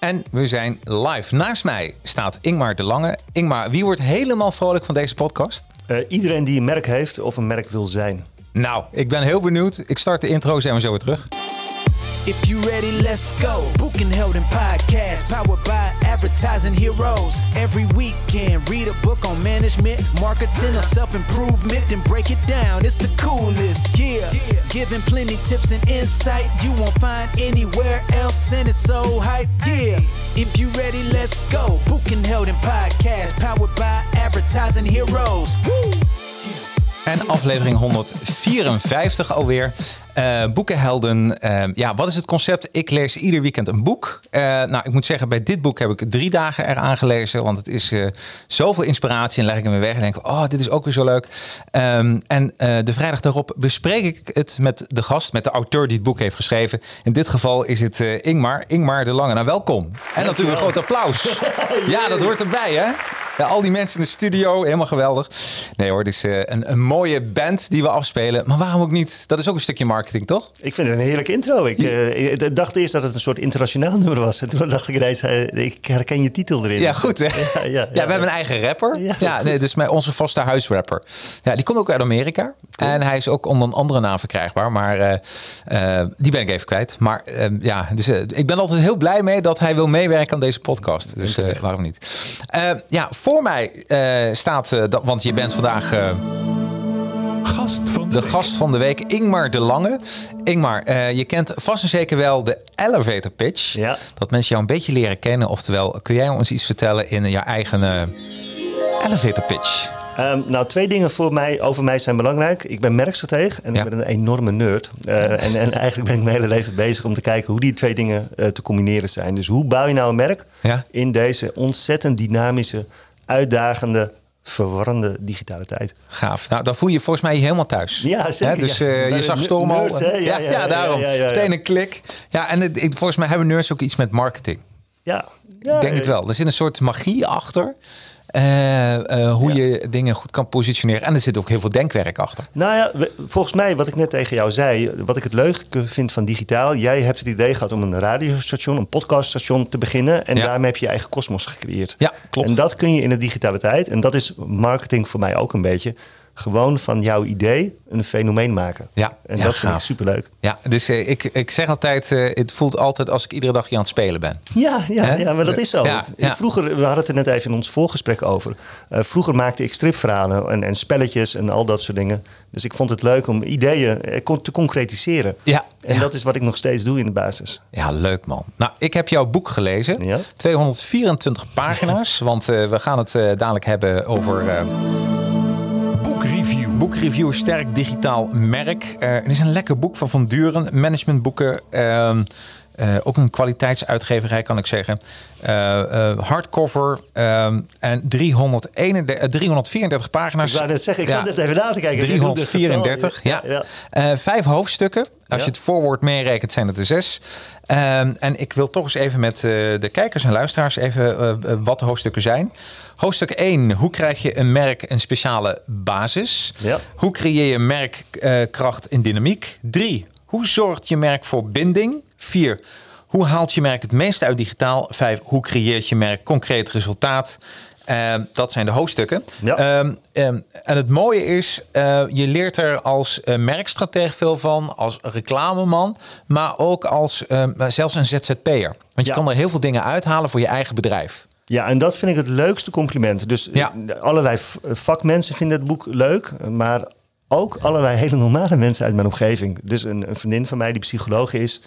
En we zijn live. Naast mij staat Ingmar de Lange. Ingmar, wie wordt helemaal vrolijk van deze podcast? Uh, iedereen die een merk heeft of een merk wil zijn. Nou, ik ben heel benieuwd. Ik start de intro, zijn we zo weer terug. If you ready, let's go. Book and Held podcast, powered by advertising heroes. Every weekend, read a book on management, marketing, or self improvement, then break it down. It's the coolest, yeah. Giving plenty tips and insight you won't find anywhere else, and it's so hype, yeah. If you ready, let's go. Book and Held podcast, powered by advertising heroes. Woo! En aflevering 154 alweer. Uh, boekenhelden. Uh, ja, wat is het concept? Ik lees ieder weekend een boek. Uh, nou, ik moet zeggen, bij dit boek heb ik drie dagen eraan gelezen. Want het is zoveel inspiratie. En leg ik hem weer weg en denk, oh, dit is ook weer zo leuk. Um, en de vrijdag daarop bespreek ik het met de gast, met de auteur die het boek heeft geschreven. In dit geval is het Ingmar, Ingmar de Lange. Nou, welkom. En natuurlijk een groot applaus. ja, dat hoort erbij, hè? Ja, al die mensen in de studio, helemaal geweldig. Nee hoor, het is een, een mooie band die we afspelen. Maar waarom ook niet? Dat is ook een stukje marketing, toch? Ik vind het een heerlijke intro. Ik, uh, ik dacht eerst dat het een soort internationaal nummer was. En toen dacht ik ineens, uh, ik herken je titel erin. Ja, goed hè? Ja, ja, ja, ja we hebben een eigen rapper. Ja, nee, dus mijn, onze vaste huisrapper. Ja, die komt ook uit Amerika. En hij is ook onder een andere naam verkrijgbaar. Maar die ben ik even kwijt. Maar ehm, ja, dus, ik ben altijd heel blij mee dat hij wil meewerken aan deze podcast. Dus waarom niet? ja, voor mij staat, dat, want je bent vandaag gast van de, de gast van de week, Ingmar de Lange. Ingmar, je kent vast en zeker wel de elevator pitch. Ja. Dat mensen jou een beetje leren kennen. Oftewel, kun jij ons iets vertellen in je eigen elevator pitch? Um, nou, twee dingen voor mij, over mij zijn belangrijk. Ik ben merkstratege en ja. ik ben een enorme nerd. Uh, en, en, eigenlijk ben ik mijn hele leven bezig om te kijken hoe die twee dingen te combineren zijn. Dus hoe bouw je nou een merk ja. in deze ontzettend dynamische, uitdagende, verwarrende digitale tijd. Gaaf. Nou, dan voel je volgens mij helemaal thuis. Ja, zeker. Dus uh, je zag Storm al. Ja, ja, ja, daarom. Meteen een klik. Ja, en het, volgens mij hebben nerds ook iets met marketing. Ja. Ik denk het wel. Er zit een soort magie achter. Uh, uh, hoe je dingen goed kan positioneren. En er zit ook heel veel denkwerk achter. Nou ja, volgens mij, wat ik net tegen jou zei, wat ik het leuke vind van digitaal. Jij hebt het idee gehad om een radiostation, een podcaststation te beginnen. En daarmee heb je je eigen kosmos gecreëerd. Ja, klopt. En dat kun je in de digitale tijd. En dat is marketing voor mij ook een beetje gewoon van jouw idee een fenomeen maken. Ja, en dat vind ik superleuk. Ja, dus uh, ik, ik zeg altijd, uh, het voelt altijd als ik iedere dag hier aan het spelen ben. Ja, ja, ja maar dat is zo. Ja, ja. Vroeger, we hadden het er net even in ons voorgesprek over. Uh, vroeger maakte ik stripverhalen en, en spelletjes en al dat soort dingen. Dus ik vond het leuk om ideeën te concretiseren. Ja, en dat is wat ik nog steeds doe in de basis. Ja, leuk man. Nou, ik heb jouw boek gelezen. Ja? 224 pagina's. want we gaan het dadelijk hebben over Boekreview. Sterk digitaal merk. Uh, het is een lekker boek van Van Duren. Managementboeken. Uh, uh, ook een kwaliteitsuitgeverij, kan ik zeggen. Uh, hardcover ehm, en 331, 334 pagina's. Ik wou net zeggen, ik zat net even na te kijken. 334, ja. ja. vijf hoofdstukken. Als je het voorwoord meerekent, zijn het er zes. Ehm, en ik wil toch eens even met de kijkers en luisteraars even wat de hoofdstukken zijn. Hoofdstuk 1. Hoe krijg je een merk een speciale basis? Ja. Hoe creëer je merkkracht uh, in dynamiek? 3. Hoe zorgt je merk voor binding? 4. Hoe haalt je merk het meeste uit digitaal? 5. Hoe creëert je merk concreet resultaat? Uh, dat zijn de hoofdstukken. Ja. Um, um, en het mooie is, uh, je leert er als uh, merkstratege veel van, als reclameman, maar ook als zelfs een ZZP'er. Want je ja. kan er heel veel dingen uithalen voor je eigen bedrijf. Ja, en dat vind ik het leukste compliment. Dus ja. allerlei vakmensen vinden het boek leuk, maar ook allerlei hele normale mensen uit mijn omgeving. Dus een, een vriendin van mij die psycholoog is,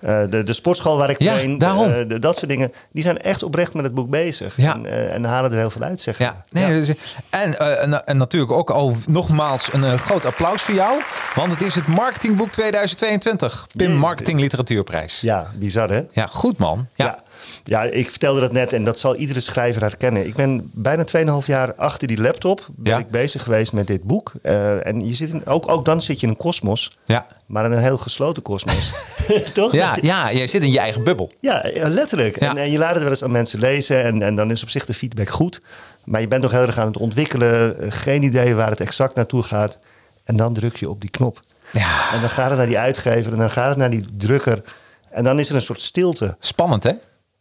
uh, de, de sportschool waar ik ja, train, uh, de, dat soort dingen, die zijn echt oprecht met het boek bezig. Ja. En, uh, en, halen er heel veel uit, zeg ja. Nee, ja. Dus, en, en, en, natuurlijk ook al nogmaals een groot applaus voor jou. Want het is het Marketingboek 2022. PIM Marketing Literatuurprijs. Ja, bizar hè? Ja, goed man. ja. Ja, ik vertelde dat net en dat zal iedere schrijver herkennen. Ik ben bijna 2,5 jaar achter die laptop ben ik bezig geweest met dit boek. Uh, en je zit in, ook, ook dan zit je in een kosmos, ja. maar in een heel gesloten kosmos. Toch? Ja, ja, je zit in je eigen bubbel. Ja, letterlijk. En, en, je laat het wel eens aan mensen lezen en, en dan is op zich de feedback goed. Maar je bent nog heel erg aan het ontwikkelen, eh, geen idee waar het exact naartoe gaat. En dan druk je op die knop. Ja. En dan gaat het naar die uitgever en dan gaat het naar die drukker. En dan is er een soort stilte. Spannend, hè?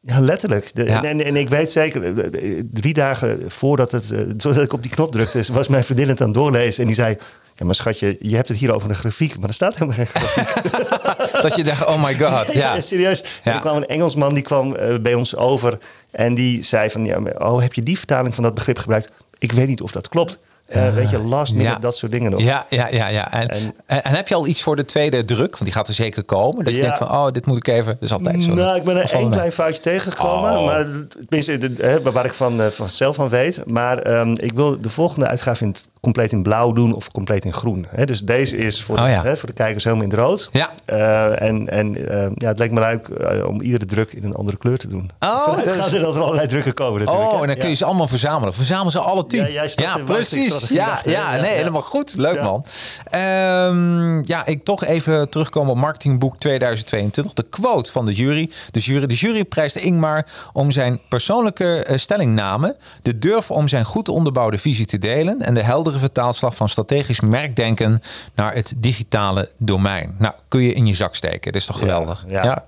Ja, letterlijk. De, En, en, ik weet zeker, drie dagen voordat, het, voordat ik op die knop drukte, was mijn vriendin het aan het doorlezen. En die zei, ja, maar schatje, je hebt het hier over een grafiek, maar er staat helemaal geen grafiek. dat je dacht, oh my god. Ja, ja serieus. Er kwam een Engelsman, die kwam bij ons over en die zei van, ja, oh, heb je die vertaling van dat begrip gebruikt? Ik weet niet of dat klopt. Uh, weet je, last minute, dat soort dingen nog. Ja, ja, ja. ja. En, en, en, heb je al iets voor de tweede druk? Want die gaat er zeker komen. Dat je denkt van, oh, dit moet ik even. Dat is altijd zo. Nou, ik ben er één klein foutje tegengekomen. Oh. Maar tenminste, waar ik van, van zelf van weet. Maar um, ik wil de volgende uitgave in het compleet in blauw doen of compleet in groen. He, dus deze is voor, oh, de, voor de kijkers helemaal in het rood. Ja. Uh, en en uh, ja, het lijkt me leuk om iedere druk in een andere kleur te doen. Oh, dus... gaat er dat er allerlei drukken komen natuurlijk. Oh, en dan kun je ze allemaal verzamelen. Verzamel ze alle tien. Ja, ja. Ja, ja, nee, helemaal goed. Leuk man. Um, ja, ik toch even terugkomen op marketingboek 2022. De quote van de jury. De jury, de jury prijst Ingmar om zijn persoonlijke stellingname, de durf om zijn goed onderbouwde visie te delen en de helder vertaalslag van strategisch merkdenken naar het digitale domein. Nou, kun je in je zak steken. Dat is toch geweldig? ja.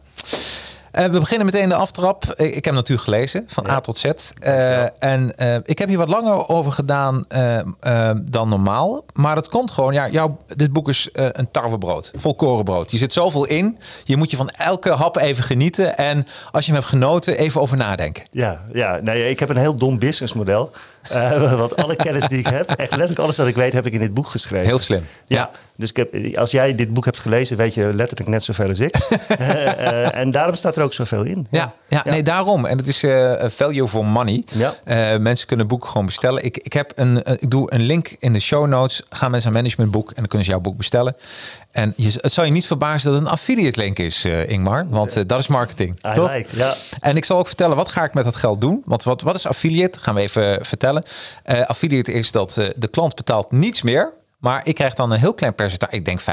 Uh, we beginnen meteen de aftrap. Ik, ik heb natuurlijk gelezen, van A tot Z. Uh, en uh, ik heb hier wat langer over gedaan dan normaal. Maar het komt gewoon, ja, jouw, dit boek is een tarwebrood, volkorenbrood. Je zit zoveel in. Je moet je van elke hap even genieten. En als je hem hebt genoten, even over nadenken. Ja, ja nee, ik heb een heel dom businessmodel. Uh, want alle kennis die ik heb, echt letterlijk alles wat ik weet, heb ik in dit boek geschreven. Heel slim. Ja. dus ik heb, als jij dit boek hebt gelezen, weet je letterlijk net zoveel als ik. uh, en daarom staat er ook zoveel in. Ja, ja, nee, daarom. En het is value for money. Ja. mensen kunnen boeken gewoon bestellen. Ik, ik, heb een, ik doe een link in de show notes. Ga mensen aan managementboek en dan kunnen ze jouw boek bestellen. En je, het zal je niet verbazen dat het een affiliate link is, uh, Ingmar. Want uh, dat is marketing. toch? En ik zal ook vertellen, wat ga ik met dat geld doen? Want wat, wat is affiliate? Gaan we even vertellen. Uh, affiliate is dat de klant betaalt niets meer. Maar ik krijg dan een heel klein percentage. Ik denk 5%.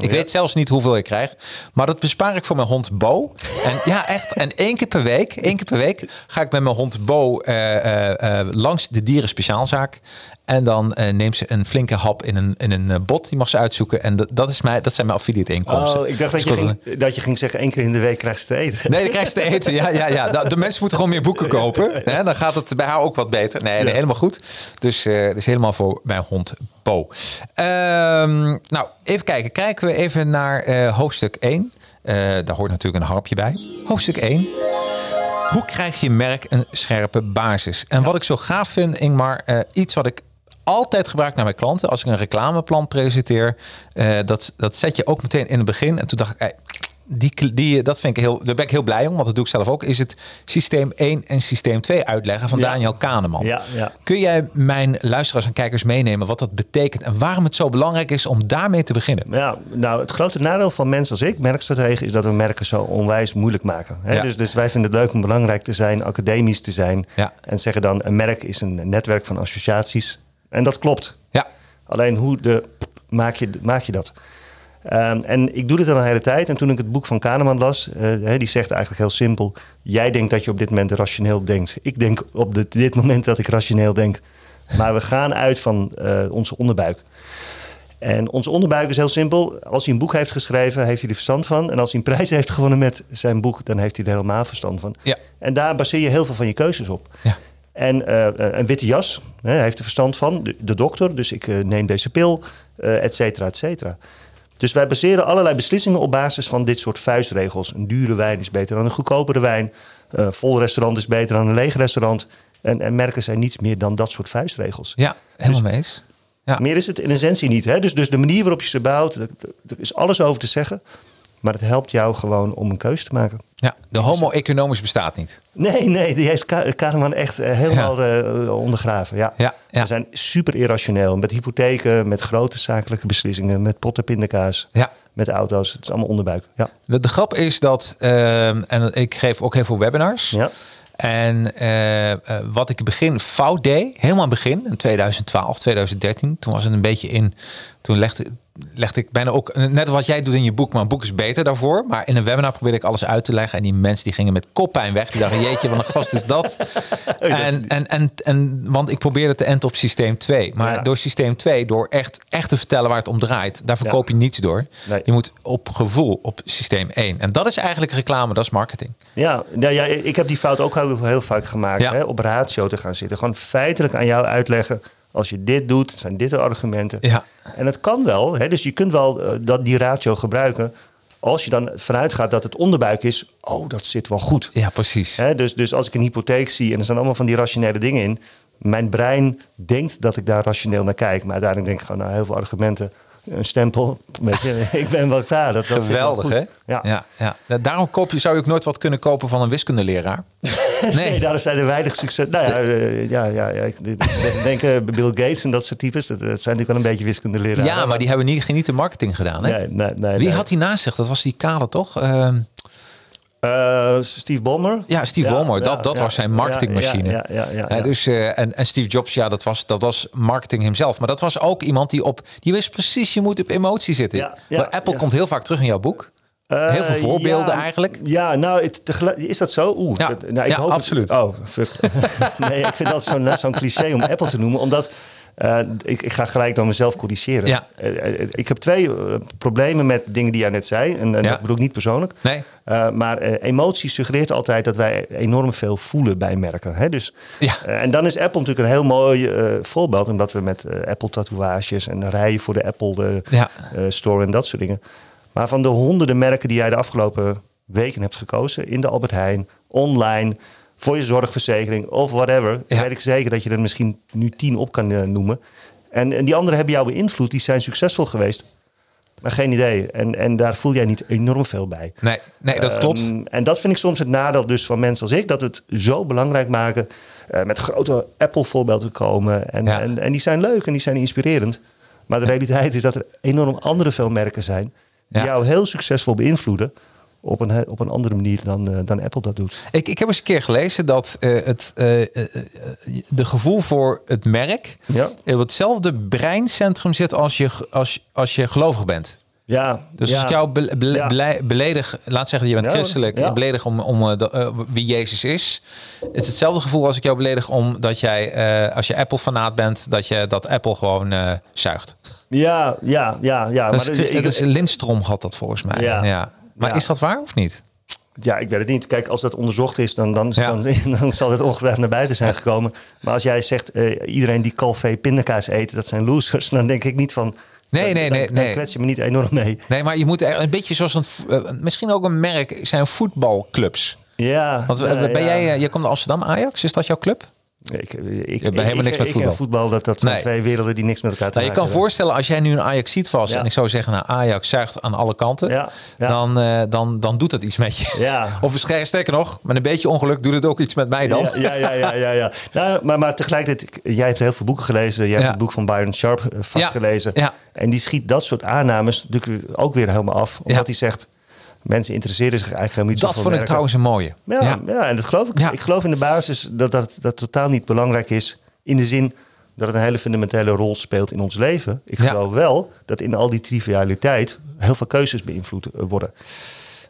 Ik weet zelfs niet hoeveel ik krijg. Maar dat bespaar ik voor mijn hond Bo. En ja, echt. En één keer per week, één keer per week ga ik met mijn hond Bo langs de dieren speciaalzaak. En dan uh, neemt ze een flinke hap in een, in een uh, bot. Die mag ze uitzoeken. En dat, is mij, dat zijn mijn affiliate inkomsten. Oh, ik dacht dat, je ging, dat je ging zeggen één keer in de week krijgt ze te eten. Nee, dan krijgt ze te eten. Ja, ja, ja. De mensen moeten gewoon meer boeken kopen. Hè? Dan gaat het bij haar ook wat beter. Nee, nee helemaal goed. Dus, uh, dus helemaal voor mijn hond Bo. Um, nou, even kijken. Kijken we even naar hoofdstuk 1. daar hoort natuurlijk een harpje bij. Hoofdstuk 1. Hoe krijg je merk een scherpe basis? En wat ik zo gaaf vind, Ingmar, uh, iets wat ik altijd gebruik naar mijn klanten. Als ik een reclameplan presenteer, uh, dat, dat zet je ook meteen in het begin. En toen dacht ik, hey, die, die, dat vind ik heel, daar ben ik heel blij om, want dat doe ik zelf ook. Is het systeem 1 en systeem 2 uitleggen van Daniel Kahneman. Ja, ja. Kun jij mijn luisteraars en kijkers meenemen wat dat betekent en waarom het zo belangrijk is om daarmee te beginnen? Ja, nou, het grote nadeel van mensen als ik, merkstrategen, is dat we merken zo onwijs moeilijk maken. Hè? Dus, dus wij vinden het leuk om belangrijk te zijn, academisch te zijn. En zeggen dan, een merk is een netwerk van associaties en dat klopt. Ja. Alleen hoe de, maak, je, maak je dat? Um, en ik doe dit al een hele tijd. En toen ik het boek van Kahneman las, uh, die zegt eigenlijk heel simpel: Jij denkt dat je op dit moment rationeel denkt. Ik denk op dit, dit moment dat ik rationeel denk. Maar we gaan uit van uh, onze onderbuik. En onze onderbuik is heel simpel. Als hij een boek heeft geschreven, heeft hij er verstand van. En als hij een prijs heeft gewonnen met zijn boek, dan heeft hij er helemaal verstand van. Ja. En daar baseer je heel veel van je keuzes op. Ja. En uh, een witte jas, hè, hij heeft er verstand van, de, de dokter, dus ik uh, neem deze pil, et cetera, et cetera. Dus wij baseren allerlei beslissingen op basis van dit soort vuistregels. Een dure wijn is beter dan een goedkopere wijn. Een vol restaurant is beter dan een leeg restaurant. En, en merken zijn niets meer dan dat soort vuistregels. Ja, helemaal dus, mee eens. Ja. Meer is het in essentie niet. Hè? Dus, dus de manier waarop je ze bouwt, er is alles over te zeggen. Maar het helpt jou gewoon om een keuze te maken. Ja, de homo economisch bestaat niet. Nee, nee, die heeft Kahneman echt eh, helemaal ja. uh, ondergraven. Ja. Ja, ja. We zijn super irrationeel. Met hypotheken, met grote zakelijke beslissingen, met potten pindakaas. Ja. Met auto's. Het is allemaal onderbuik. Ja. De, de grap is dat, uh, en ik geef ook heel veel webinars. Ja. En uh, uh, wat ik begin fout deed, helemaal in het begin, in 2012, 2013, toen was het een beetje in, toen legde, legde ik bijna ook, net wat jij doet in je boek, maar een boek is beter daarvoor. Maar in een webinar probeerde ik alles uit te leggen. En die mensen die gingen met koppijn weg. Die dachten, jeetje, wat een gast is dat. en, en, en, en, want ik probeerde te enten op systeem 2. Maar door systeem 2, door echt, echt te vertellen waar het om draait, daar verkoop je niets door. Je moet op gevoel op systeem 1. En dat is eigenlijk reclame, dat is marketing. Ja, ja, ja ik heb die fout ook heel, heel vaak gemaakt. Hè, op ratio te gaan zitten. Gewoon feitelijk aan jou uitleggen als je dit doet, zijn dit de argumenten. Ja. En het kan wel, hè, dus je kunt wel uh, dat, die ratio gebruiken. Als je dan vanuit gaat dat het onderbuik is, oh, dat zit wel goed. Ja, precies. Hè, dus, dus als ik een hypotheek zie en er zijn allemaal van die rationele dingen in. Mijn brein denkt dat ik daar rationeel naar kijk. Maar uiteindelijk denk ik gewoon, nou, heel veel argumenten een stempel. je, ik ben wel klaar. Dat, dat Geweldig, hè? Ja. Ja, ja. Daarom koop je, zou je ook nooit wat kunnen kopen van een wiskundeleraar. Nee, nee daar zijn er weinig succes. Nou ja, uh, ja, ja, ja, ik denk uh, Bill Gates en dat soort types. Dat, dat, zijn natuurlijk wel een beetje wiskundeleraar. Ja, maar die hebben niet, niet de marketing gedaan, hè? Nee, nee, nee, Wie had die naast zich? Dat was die kale, toch? Uh, uh, Steve Ballmer. Ja, Steve ja, Ballmer. Dat, dat was zijn marketingmachine. Ja, dus, uh, en, en Steve Jobs, ja, dat was, dat was marketing hemzelf. Maar dat was ook iemand die op... Die wist precies, je moet op emotie zitten. Apple komt heel vaak terug in jouw boek. Uh, heel veel voorbeelden eigenlijk. Ja, nou, het, is dat zo? Oeh, nou, ik hoop absoluut. Het, oh, fuck. nee, ik vind dat zo'n zo'n cliché om Apple te noemen. Omdat uh, ik, ik, ga gelijk dan mezelf corrigeren. Ja. Uh, ik heb twee problemen met dingen die jij net zei. En, en dat bedoel ik niet persoonlijk. Nee. maar emotie suggereert altijd dat wij enorm veel voelen bij merken. Hè? Dus, ja. en dan is Apple natuurlijk een heel mooi voorbeeld. Omdat we met Apple tatoeages en rijen voor de Apple store en dat soort dingen. Maar van de honderden merken die jij de afgelopen weken hebt gekozen... in de Albert Heijn, online voor je zorgverzekering of whatever. Ja. weet ik zeker dat je er misschien nu tien op kan uh, noemen. En, en die anderen hebben jou beïnvloed, die zijn succesvol geweest. Maar geen idee. En, en daar voel jij niet enorm veel bij. Nee, nee dat klopt. Um, en dat vind ik soms het nadeel dus van mensen als ik. Dat het zo belangrijk maken. Uh, met grote Apple-voorbeelden komen. En, ja. en, en die zijn leuk en die zijn inspirerend. Maar de realiteit is dat er enorm andere veel merken zijn. Die jou heel succesvol beïnvloeden op een, op een andere manier dan, uh, dan Apple dat doet. Ik, ik heb eens een keer gelezen dat uh, het uh, de gevoel voor het merk ja. in hetzelfde breincentrum zit als je, als, als je gelovig bent. Ja, dus als jou be, be, ja. beledig, laat zeggen je bent christelijk, ja. beledig om, om de, wie Jezus is. Het is hetzelfde gevoel als ik jou beledig omdat jij, als je Apple-fanaat bent, dat je dat Apple gewoon zuigt. Ja, ja, ja, ja. Dus, maar ik, dus Lindstrom had dat volgens mij. ja. Maar is dat waar of niet? Ja, ik weet het niet. Kijk, als dat onderzocht is, dan, dan, dan, dan, zal het ongetwijfeld naar buiten zijn gekomen. Maar als jij zegt, uh, iedereen die calvé pindakaas eet, dat zijn losers, dan denk ik niet van... Nee, nee, nee. Dan, nee. kwets je me niet enorm mee. Nee, maar je moet een beetje zoals een... Uh, misschien ook een merk, zijn voetbalclubs. Ja. Want uh, ben jij, je komt Amsterdam Ajax, is dat jouw club? Ik, ik, heb helemaal niks met voetbal. voetbal dat, dat zijn twee werelden die niks met elkaar te nou, maken Je kan voorstellen als jij nu een Ajax ziet was en ik zou zeggen, nou Ajax zuigt aan alle kanten, ja, Dan, uh, dan, dan doet dat iets met je. Ja. of sterker nog, met een beetje ongeluk doet het ook iets met mij dan. Ja, ja, ja, ja, ja. Nou, maar, maar tegelijkertijd, jij hebt heel veel boeken gelezen. Jij hebt het boek van Byron Sharp uh, vastgelezen. En die schiet dat soort aannames natuurlijk ook weer helemaal af. Omdat hij zegt, mensen interesseren zich eigenlijk helemaal niet dat zo Dat vond ik trouwens een mooie. Ja, ja. en dat geloof ik. Ik geloof in de basis dat, dat dat totaal niet belangrijk is. In de zin dat het een hele fundamentele rol speelt in ons leven. Ik geloof wel dat in al die trivialiteit heel veel keuzes beïnvloed eh, worden.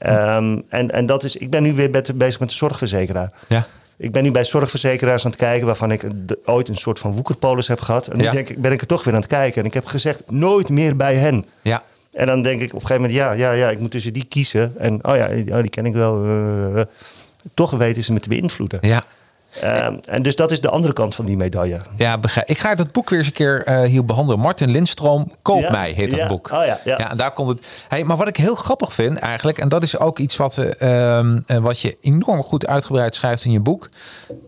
Um, en, en dat is, ik ben nu weer bezig met de zorgverzekeraar. Ja. Ik ben nu bij zorgverzekeraars aan het kijken waarvan ik ooit een soort van woekerpolis heb gehad. En nu denk ik, ben ik er toch weer aan het kijken. En ik heb gezegd, nooit meer bij hen. Ja. En dan denk ik op een gegeven moment, ja, ja, ja, ik moet tussen die kiezen. En oh ja, oh, die ken ik wel. Uh, toch weten ze me te beïnvloeden. Ja. Uh, en dus dat is de andere kant van die medaille. Ja, begrijp. Ik ga dat boek weer eens een keer uh, hier behandelen. Martin Lindstroom, Koop mij, heet dat boek. Oh, ja, ja. ja, en daar komt het. Hey, maar wat ik heel grappig vind eigenlijk, en dat is ook iets wat, we, uh, wat je enorm goed uitgebreid schrijft in je boek.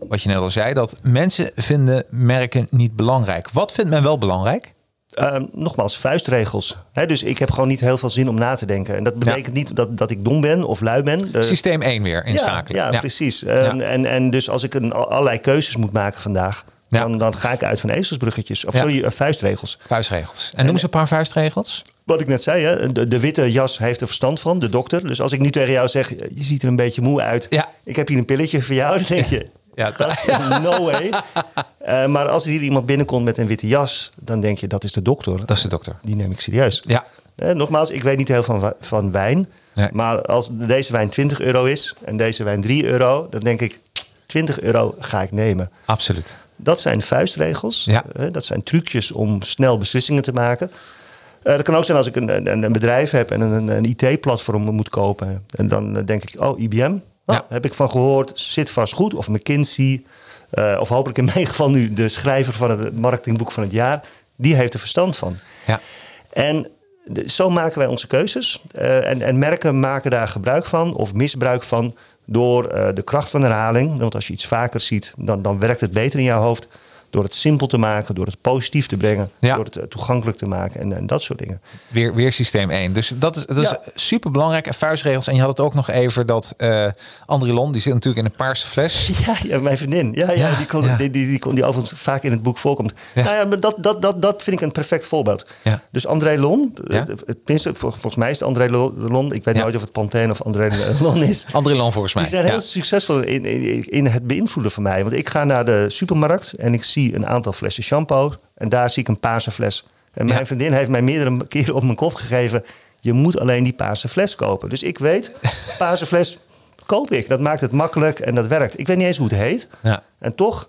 Wat je net al zei, dat mensen vinden merken niet belangrijk. Wat vindt men wel belangrijk? Uh, nogmaals, vuistregels. dus ik heb gewoon niet heel veel zin om na te denken. En dat betekent niet dat, dat ik dom ben of lui ben. Systeem 1 weer inschakelen. Ja, ja, precies. En, en, en dus als ik een, allerlei keuzes moet maken vandaag... Dan, dan ga ik uit van ezelsbruggetjes. Of sorry, uh, vuistregels. Vuistregels. En, noem eens een paar vuistregels. Wat ik net zei, hè? De, de, witte jas heeft er verstand van, de dokter. Dus als ik nu tegen jou zeg, je ziet er een beetje moe uit. Ik heb hier een pilletje voor jou. Dan denk je, Ja, no way. Uh, maar als er hier iemand binnenkomt met een witte jas, dan denk je dat is de dokter. Dat is de dokter. Die neem ik serieus. Ja. Uh, nogmaals, ik weet niet heel van, van wijn. Nee. Maar als deze wijn 20 euro is en deze wijn 3 euro, dan denk ik 20 euro ga ik nemen. Absoluut. Dat zijn vuistregels. Ja. Uh, dat zijn trucjes om snel beslissingen te maken. Uh, dat kan ook zijn als ik een, een, een bedrijf heb en een, een IT-platform moet kopen. En dan denk ik, oh, IBM, nou, ja. heb ik van gehoord, zit vast goed. Of McKinsey, uh, of hopelijk in mijn geval nu de schrijver van het marketingboek van het jaar. Die heeft er verstand van. Ja. En zo maken wij onze keuzes. Uh, en, en, merken maken daar gebruik van of misbruik van door uh, de kracht van herhaling. Want als je iets vaker ziet, dan, dan werkt het beter in jouw hoofd. Door het simpel te maken, door het positief te brengen, ja. door het uh, toegankelijk te maken en, en, dat soort dingen. Weer, weer systeem 1. Dus dat is, dat is ja. super belangrijk. Vuistregels. En je had het ook nog even dat uh, Andrilon, die zit natuurlijk in een paarse fles. Ja, ja mijn vriendin. Ja, ja, ja die, kon, die, die, die, kon, die overigens vaak in het boek voorkomt. Nou ja, maar dat, dat, dat, dat vind ik een perfect voorbeeld. Dus André Lon, tenminste, volgens mij is het André Lon. Ik weet nooit of het Pantene of André Lon is. André Lon volgens mij. Die zijn heel succesvol in, in, in het beïnvloeden van mij. Want ik ga naar de supermarkt en ik zie een aantal flessen shampoo. En daar zie ik een paarse fles. En mijn vriendin heeft mij meerdere keren op mijn kop gegeven... je moet alleen die paarse fles kopen. Dus ik weet, paarse fles koop ik. Dat maakt het makkelijk en dat werkt. Ik weet niet eens hoe het heet. Ja. En toch,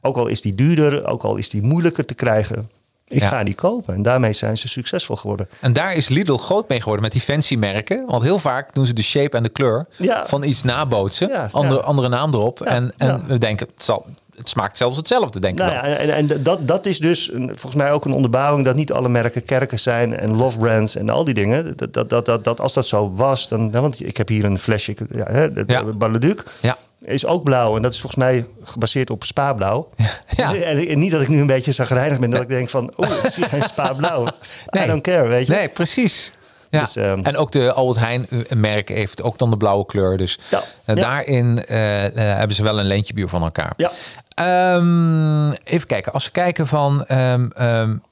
ook al is die duurder, ook al is die moeilijker te krijgen... Ik ga die kopen. En daarmee zijn ze succesvol geworden. En daar is Lidl groot mee geworden met die fancy merken. Want heel vaak doen ze de shape en de kleur van iets nabootsen. andere, andere naam erop. en en we denken, het zal, het smaakt zelfs hetzelfde, denk ik. Nou ja, en, en dat, dat is dus volgens mij ook een onderbouwing dat niet alle merken kerken zijn en love brands en al die dingen. Dat, dat, dat, dat, dat als dat zo was, dan. Want ik heb hier een flesje, ja, hè, de, ja. Balladuc. Ja. Is ook blauw en dat is volgens mij gebaseerd op spa-blauw. Ja. En, niet dat ik nu een beetje zagrijnig ben, dat ik denk van, oeh, ik zie geen spa-blauw. Nee. I don't care, weet je. Nee, precies. Ja. Dus, um, en ook de Albert Heijn merk heeft ook dan de blauwe kleur. Dus ja. Uh, daarin uh, uh, hebben ze wel een leentje bier van elkaar. Ja. Um, even kijken. Als we kijken van... Um,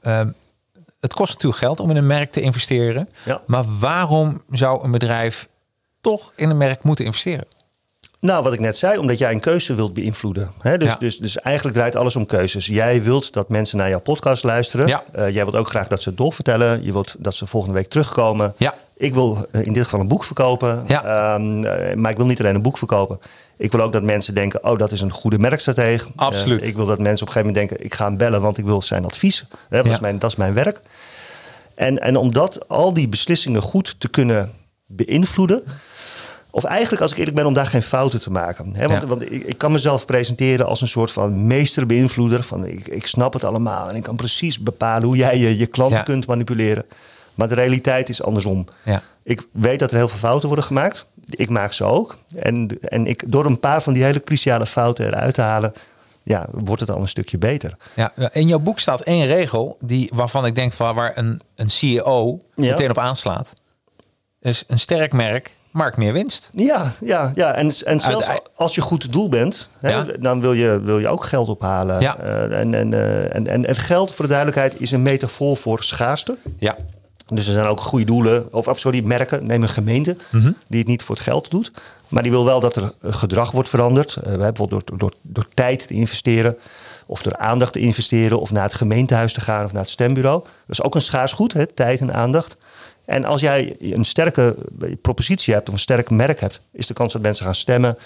het kost natuurlijk geld om in een merk te investeren. Ja. Maar waarom zou een bedrijf toch in een merk moeten investeren? Nou, wat ik net zei, omdat jij een keuze wilt beïnvloeden. He, dus, ja. dus, dus eigenlijk draait alles om keuzes. Jij wilt dat mensen naar jouw podcast luisteren. Ja. Uh, jij wilt ook graag dat ze het doorvertellen. Je wilt dat ze volgende week terugkomen. Ja. Ik wil in dit geval een boek verkopen. Ja. Um, uh, maar ik wil niet alleen een boek verkopen. Ik wil ook dat mensen denken, oh, dat is een goede merkstratege. Absoluut. Uh, ik wil dat mensen op een gegeven moment denken, ik ga hem bellen, want ik wil zijn advies. Hè, dat, ja. is mijn, dat is mijn werk. En, en om dat, al die beslissingen goed te kunnen beïnvloeden... Of eigenlijk, als ik eerlijk ben, om daar geen fouten te maken. He, want, ja. want ik, ik, kan mezelf presenteren als een soort van meesterbeïnvloeder. Van ik, ik snap het allemaal en ik kan precies bepalen hoe jij je, je klanten ja. kunt manipuleren. Maar de realiteit is andersom. Ja. Ik weet dat er heel veel fouten worden gemaakt. Ik maak ze ook. En, en ik, door een paar van die hele cruciale fouten eruit te halen, ja, wordt het al een stukje beter. Ja, in jouw boek staat één regel die, waarvan ik denk van waar een, een CEO ja. meteen op aanslaat. Dus een sterk merk maakt meer winst. Ja, ja, ja. En, en zelfs als je goed doel bent, hè, ja. dan wil je, wil je ook geld ophalen. Ja. Uh, en, en, uh, en, en het geld, voor de duidelijkheid, is een metafoor voor schaarste. Ja. Dus er zijn ook goede doelen, of, of sorry, merken, neem een gemeente, mm -hmm. die het niet voor het geld doet. Maar die wil wel dat er gedrag wordt veranderd. Uh, bijvoorbeeld door, door, door tijd te investeren, of door aandacht te investeren, of naar het gemeentehuis te gaan, of naar het stembureau. Dat is ook een schaars goed, hè, tijd en aandacht. En als jij een sterke propositie hebt of een sterk merk hebt, is de kans dat mensen gaan stemmen,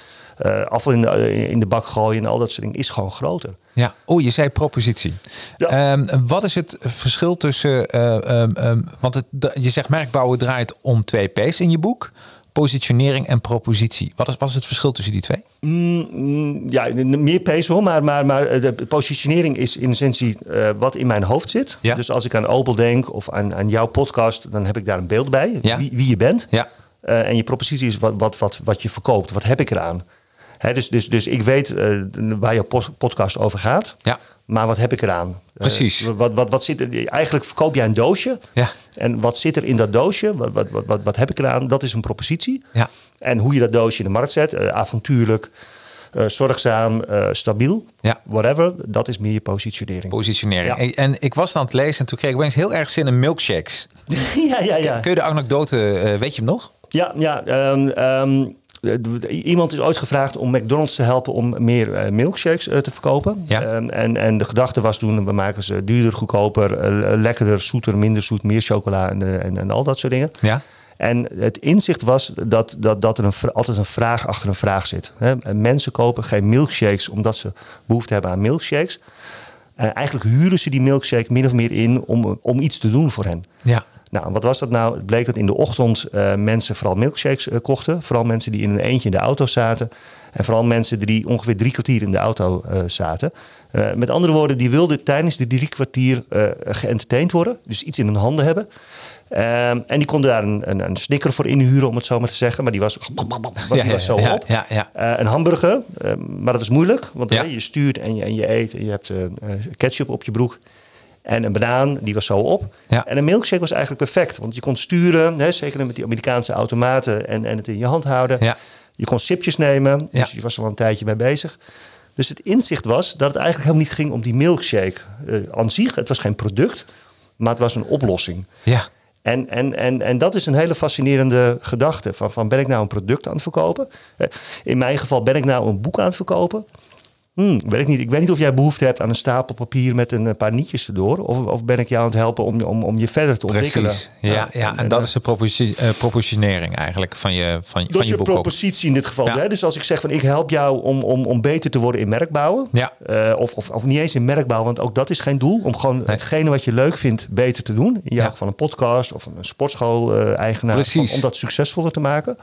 uh, afval in de, in de bak gooien en al dat soort dingen, is gewoon groter. Ja, oh, je zei propositie. Ja. Um, wat is het verschil tussen, uh, um, um, want het, je zegt merkbouwen draait om twee P's in je boek. Positionering en propositie. Wat is, wat is het verschil tussen die twee? Mm, ja, meer P's hoor, maar, maar, maar de positionering is in essentie uh, wat in mijn hoofd zit. Ja. Dus als ik aan Opel denk of aan, aan jouw podcast, dan heb ik daar een beeld bij. Ja. Wie, wie, je bent. Ja. Uh, en je propositie is wat, wat, wat, wat je verkoopt. Wat heb ik eraan? Dus, dus, dus ik weet uh, waar je podcast over gaat. Ja. Maar wat heb ik eraan? Precies. Uh, wat, wat, wat zit er? Eigenlijk verkoop jij een doosje. Ja. En wat zit er in dat doosje? Wat, wat, wat, wat, heb ik eraan? Dat is een propositie. Ja. En hoe je dat doosje in de markt zet, uh, avontuurlijk, uh, zorgzaam, stabiel, ja. whatever, dat is meer je positionering. Positionering. Ja. En, en, ik was aan het lezen en toen kreeg ik opeens heel erg zin in milkshakes. ja, ja, ja. Kun je de anekdote, weet je hem nog? Ja, ja. Um, um, iemand is ooit gevraagd om McDonald's te helpen om meer milkshakes te verkopen. Ja. Ehm, en, en de gedachte was toen, we maken ze duurder, goedkoper, lekkerder, zoeter, minder zoet, meer chocola en, en, en al dat soort dingen. Ja. En het inzicht was dat, dat, dat er een, altijd een vraag achter een vraag zit. Mensen kopen geen milkshakes omdat ze behoefte hebben aan milkshakes. Uh, eigenlijk huren ze die milkshake min of meer in om, om iets te doen voor hen. Ja. Nou, wat was dat nou? Het bleek dat in de ochtend uh, mensen vooral milkshakes uh, kochten. Vooral mensen die in een eentje in de auto zaten. En vooral mensen die ongeveer drie kwartier in de auto zaten. met andere woorden, die wilden tijdens die drie kwartier geëntertained worden. Dus iets in hun handen hebben. Ehm, en die konden daar een, een, een, snicker voor inhuren, om het zo maar te zeggen. Maar die was, die was zo op. Ja, ja. Uh, een hamburger, uh, maar dat is moeilijk. Want je stuurt en je, en je eet en je hebt ketchup op je broek. En een banaan, die was zo op. En een milkshake was eigenlijk perfect. Want je kon sturen, hè, zeker met die Amerikaanse automaten... en, en het in je hand houden. Je kon sipjes nemen, dus je was er al een tijdje mee bezig. Dus het inzicht was dat het eigenlijk helemaal niet ging om die milkshake aan zich. Het was geen product, maar het was een oplossing. Ja. En, en, en, en dat is een hele fascinerende gedachte. Van, van ben ik nou een product aan het verkopen? Eh, in mijn geval ben ik nou een boek aan het verkopen? Hmm, weet ik, niet. ik weet niet of jij behoefte hebt aan een stapel papier met een paar nietjes erdoor. Of, of ben ik jou aan het helpen om, om, om je verder te ontwikkelen. Precies. Ja, ja, en, dat is de propositie, uh, propositionering eigenlijk van je, van, dat van je, boek. Is propositie in dit geval. Hè? Dus als ik zeg van ik help jou om, om, om beter te worden in merkbouwen. Ja. Uh, of, of, of niet eens in merkbouw, want ook dat is geen doel. Om gewoon nee. hetgene wat je leuk vindt beter te doen. In ja. van een podcast of een sportschool-eigenaar. Uh, om dat succesvoller te maken